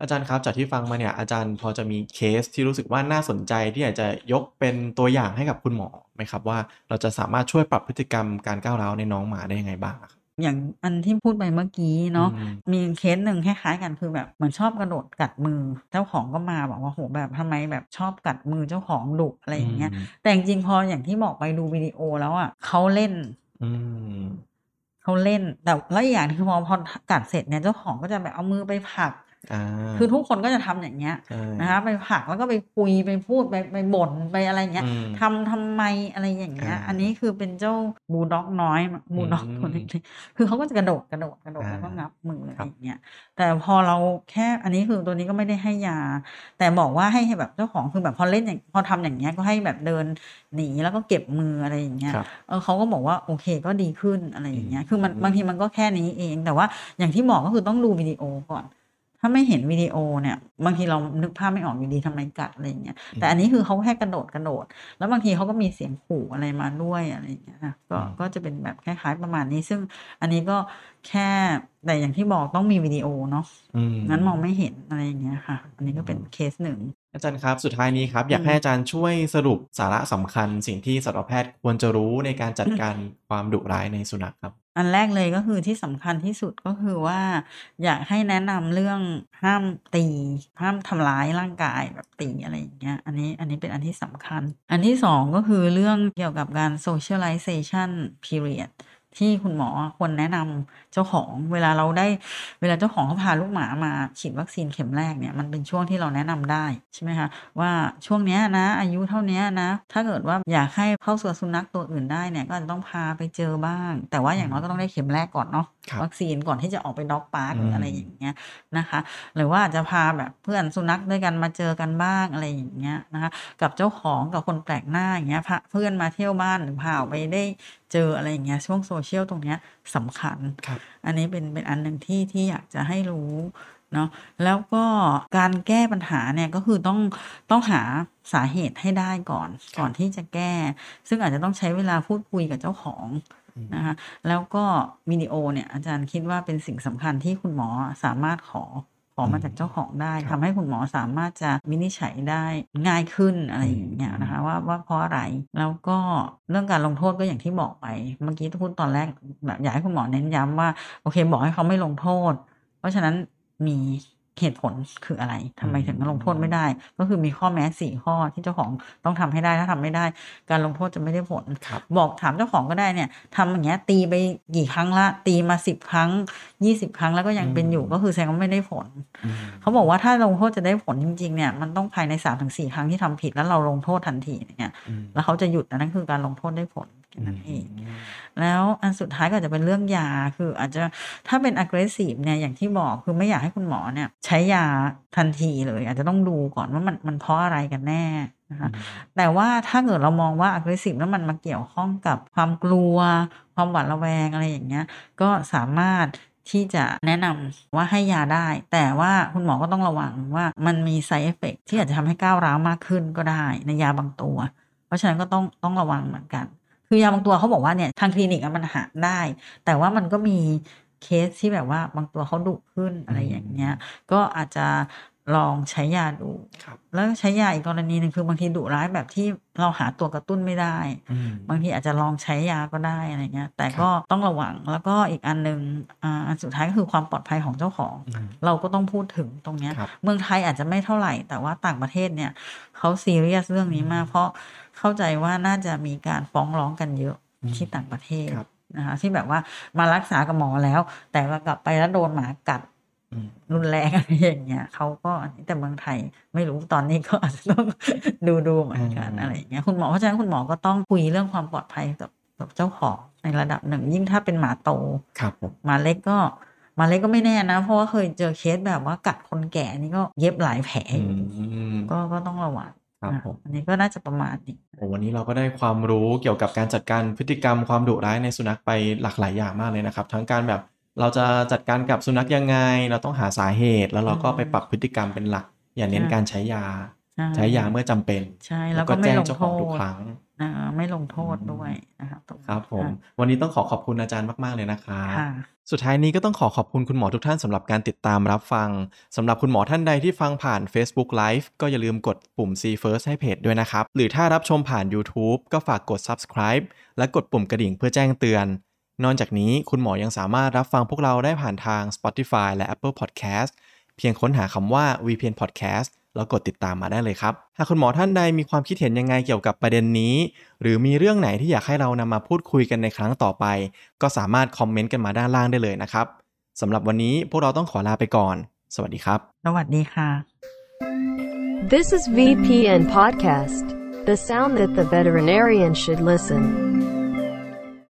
อาจารย์ครับจากที่ฟังมาเนี่ยอาจารย์พอจะมีเคสที่รู้สึกว่าน่าสนใจที่อยากจะยกเป็นตัวอย่างให้กับคุณหมอไหมครับ ว่าเราจะสามารถช่วยปรับพฤติกรรมการก้าวร้าวในน้องหมาได้ยังไงบ้างอะครับอย่างอันที่พูดไปเมื่อกี้เนาะอืมมีเคสหนึ่งคล้ายๆกันคือแบบเหมือนชอบกระโดดกัดมือ เจ้าของก็มาบอกว่าโหแบบทำไมแบบชอบกัดมือเจ้าของดุอะไรอย่างเงี้ยมแต่จริงๆพออย่างที่บอกไปดูวิดีโอแล้วอะเขาเล่นอืมเขาเล่นแต่แล้วอีกอย่างคือพอพอกัดเสร็จเนี่ยเจ้าของก็จะแบบเอามือไปผลักอ่า คือทุกคนก็จะทำอย่างเงี้ยใช่นะคะไปผลักแล้วก็ไปคุยไปพูดไปไปบ่นไปอะไรเงี้ยอืมทำทำไมอะไรอย่างเงี้ยอ่าอันนี้คือเป็นเจ้าบูลด็อกน้อยบูลด็อกอืมตัวเล็กๆคือเขาก็จะกระโดดกระโดดกระโดดอ่าแล้วก็งับมืออะไรครับอย่างเงี้ยแต่พอเราแค่อันนี้คือตัวนี้ก็ไม่ได้ให้ยา แต่บอกว่าให้ให้แบบเจ้าของคือแบบพอเล่นอย่างพอทำอย่างเงี้ยก็ให้แบบเดินหนีแล้วก็เก็บมืออะไรอย่างเงี้ยครับเออเขาก็บอกว่าโอเคก็ดีขึ้นอะไรอย่างเงี้ยคือมันอืมบางทีมันก็แค่นี้เอง แต่ว่าอย่างที่บอกก็คือต้องดูวิดีโอก่อน ถ้าไม่เห็นวิดีโอเนี่ย บางทีเรานึกภาพไม่ออกอยู่ดีทำไมกัดอะไรอย่างเงี้ยแต่อันนี้คือเขาแค่กระโดดกระโดด แล้วบางทีเขาก็มีเสียงขู่อะไรมาด้วยอะไรอย่างเงี้ยนะก็อืมก็จะเป็นแบบคล้ายๆประมาณนี้ ซึ่งอันนี้ก็แค่แต่อย่างที่บอกต้องมีวิดีโอเนาะอืมงั้นมองไม่เห็นอะไรอย่างเงี้ยค่ะ อันนี้ก็เป็นเคสหนึ่งอาจารย์ครับ สุดท้ายนี้ครับ อยากอืมให้อาจารย์ช่วยสรุปสาระสำคัญ สิ่งที่สัตวแพทย์ควรจะรู้ในการจัดการความดุร้ายในสุนัขครับ อันแรกเลยก็คือที่สำคัญที่สุดก็คือว่า อยากให้แนะนำเรื่องห้ามตี ห้ามทำร้ายร่างกายแบบตีอะไรอย่างเงี้ยอันนี้อันนี้เป็นอันที่สำคัญ อันที่สองก็คือเรื่องเกี่ยวกับการ socialization period ที่คุณหมอควรแนะนำเจ้าของเวลาเราได้เวลาเจ้าของเขาพาลูกหมามาฉีดวัคซีนเข็มแรกเนี่ยมันเป็นช่วงที่เราแนะนำได้ใช่ไหมคะว่าช่วงเนี้ยนะ อายุเท่านี้นะ ถ้าเกิดว่าอยากให้เข้าสู่สุนัขตัวอื่นได้เนี่ยก็จะต้องพาไปเจอบ้าง แต่ว่าอย่างน้อยก็ต้องได้เข็มแรกก่อนเนาะ วัคซีนก่อนที่จะออกไปด็อกพาร์คหรืออะไรอืมอย่างเงี้ยนะคะ หรือว่าอาจจะพาแบบเพื่อนสุนัขด้วยกันมาเจอกันบ้างอะไรอย่างเงี้ยนะคะ กับเจ้าของกับคนแปลกหน้าอย่างเงี้ยพาเพื่อนมาเที่ยวบ้านหรือพาออกไปได้เจออะไรอย่างเงี้ยช่วงโซเชียลตรงเนี้ยสำคัญครับอันนี้เป็นเป็นอันหนึ่งที่ที่อยากจะให้รู้เนาะแล้วก็การแก้ปัญหาเนี่ยก็คือต้องต้องหาสาเหตุให้ได้ก่อนก่อนที่จะแก้ ซึ่งอาจจะต้องใช้เวลาพูดคุยกับเจ้าของอืม นะคะแล้วก็วิดีโอเนี่ยอาจารย์คิดว่าเป็นสิ่งสำคัญที่คุณหมอสามารถขอขอมาจากเจ้าของได้ครับทำให้คุณหมอสามารถจะวินิจฉัยได้ง่ายขึ้นอะไรอย่างเงี้ยนะคะว่าว่าเพราะอะไรแล้วก็เรื่องการลงโทษก็อย่างที่บอกไป เมื่อกี้ที่พูดตอนแรกแบบอยากให้คุณหมอเน้นย้ำว่าโอเคบอกให้เขาไม่ลงโทษ เพราะฉะนั้นมี เหตุผลคืออะไรทำไมถึงลงโทษไม่ได้ ก็คือมีข้อแม้สี่ข้อที่เจ้าของต้องทำให้ได้ถ้าทำไม่ได้ การลงโทษจะไม่ได้ผลครับบอกถามเจ้าของก็ได้เนี่ยทำอย่างเงี้ยตีไปกี่ครั้งละ ตีมาสิบครั้งยี่สิบครั้งแล้วก็ยังเป็นอยู่อืมก็คือแสดงว่าไม่ได้ผลอืมเขาบอกว่าถ้าลงโทษจะได้ผลจริงๆเนี่ยมันต้องภายในสามถึงสี่ครั้งที่ทำผิดแล้วเราลงโทษทันทีเนี่ยอืมแล้วเขาจะหยุดอันนั้นคือการลงโทษได้ผล แค่นั้นเองมแล้วอันสุดท้ายก็อาจจะเป็นเรื่องยาคืออาจจะถ้าเป็น aggressive เนี่ยอย่างที่บอกคือไม่อยากให้คุณหมอเนี่ย ใช้ยาทันทีเลย อาจจะต้องดูก่อนว่ามันมันเพราะอะไรกันแน่นะคะแต่ว่าถ้าเกิดเรามองว่า aggressive แล้วมันมาเกี่ยวข้องกับความกลัว ความหวาดระแวงอะไรอย่างเงี้ย ก็สามารถที่จะแนะนำว่าให้ยาได้ แต่ว่าคุณหมอก็ต้องระวังว่ามันมี side effect ที่อาจจะทำให้ก้าวร้าวมากขึ้นก็ได้ในยาบางตัว เพราะฉะนั้นก็ต้องต้องระวังเหมือนกัน คือยาบางตัวเขาบอกว่าเนี่ยทางคลินิกอะมันหาได้ แต่ว่ามันก็มีเคสที่แบบว่าบางตัวเขาดุขึ้นอะไรอย่างเงี้ย ก็อาจจะลองใช้ยาดูครับแล้วใช้ยาอีกกรณีหนึ่งคือบางทีดุร้ายแบบที่เราหาตัวกระตุ้นไม่ได้อืมบางทีอาจจะลองใช้ยาก็ได้อะไรเงี้ย แต่ก็ต้องระวัง แล้วก็อีกอันหนึ่งอ่าอันสุดท้ายก็คือความปลอดภัยของเจ้าของอืมเราก็ต้องพูดถึงตรงเนี้ยครับเมืองไทยอาจจะไม่เท่าไหร่ แต่ว่าต่างประเทศเนี่ยเขาซีเรียสเรื่องนี้มาก เพราะ เข้าใจว่าน่าจะมีการฟ้องร้องกันเยอะอืมที่ต่างประเทศครับนะคะที่แบบว่ามารักษากับหมอแล้ว แต่ว่ากลับไปแล้วโดนหมากัดอืมรุนแรงอะไรอย่างเงี้ยเขาก็แต่เมืองไทยไม่รู้ตอนนี้ก็อาจจะต้องดูดูเหมือนกันอืมอะไรอย่างเงี้ยคุณหมอเพราะฉะนั้นคุณหมอก็ต้องคุยเรื่องความปลอดภัยกับกับเจ้าของในระดับหนึ่ง ยิ่งถ้าเป็นหมาโตครับผมหมาเล็กก็หมาเล็กก็ไม่แน่นะ เพราะว่าเคยเจอเคสแบบว่ากัดคนแก่นี่ก็เย็บหลายแผลอือยู่มก็ก็ต้องระวัง ครับนะผมอันนี้ก็น่าจะประมาณนี้โอ้วันนี้เราก็ได้ความรู้เกี่ยวกับการจัดการพฤติกรรมความดุร้ายในสุนัขไปหลากหลายอย่างมากเลยนะครับ ทั้งการแบบเราจะจัดการกับสุนัขยังไง เราต้องหาสาเหตุ แล้วเราก็ไปปรับพฤติกรรมเป็นหลัก อย่าเน้นใช่การใช้ยาใช่ใช้ยาเมื่อจำเป็นใช่แล้วก็ก็ไม่แจ้งลงเจ้าโทของทุกษครั้ง อ่าไม่ลงโทษด้วยนะครับตงนี้ครับผมค่ะวันนี้ต้องขอขอบคุณอาจารย์มาก ๆ เลยนะครับค่ะสุดท้ายนี้ก็ต้องขอขอบคุณคุณหมอทุกท่านสำหรับการติดตามรับฟังสำหรับคุณหมอท่านใดที่ฟังผ่าน Facebook Live ก็อย่าลืมกดปุ่ม See First ให้เพจด้วยนะครับ หรือถ้ารับชมผ่าน YouTube ก็ฝากกด Subscribe และกดปุ่มกระดิ่งเพื่อแจ้งเตือน นอกจากนี้คุณหมอยังสามารถรับฟังพวกเราได้ผ่านทาง Spotify และ Apple Podcast เพียงค้นหาคำว่า VPN Podcast แล้วกดติดตามมาได้เลยครับ หากคุณหมอท่านใดมีความคิดเห็นยังไงเกี่ยวกับประเด็นนี้ หรือมีเรื่องไหนที่อยากให้เรานำมาพูดคุยกันในครั้งต่อไป ก็สามารถคอมเมนต์กันมาด้านล่างได้เลยนะครับสำหรับวันนี้พวกเราต้องขอลาไปก่อน สวัสดีครับ สวัสดีค่ะ This is VPN Podcast, the sound that the veterinarian should listen.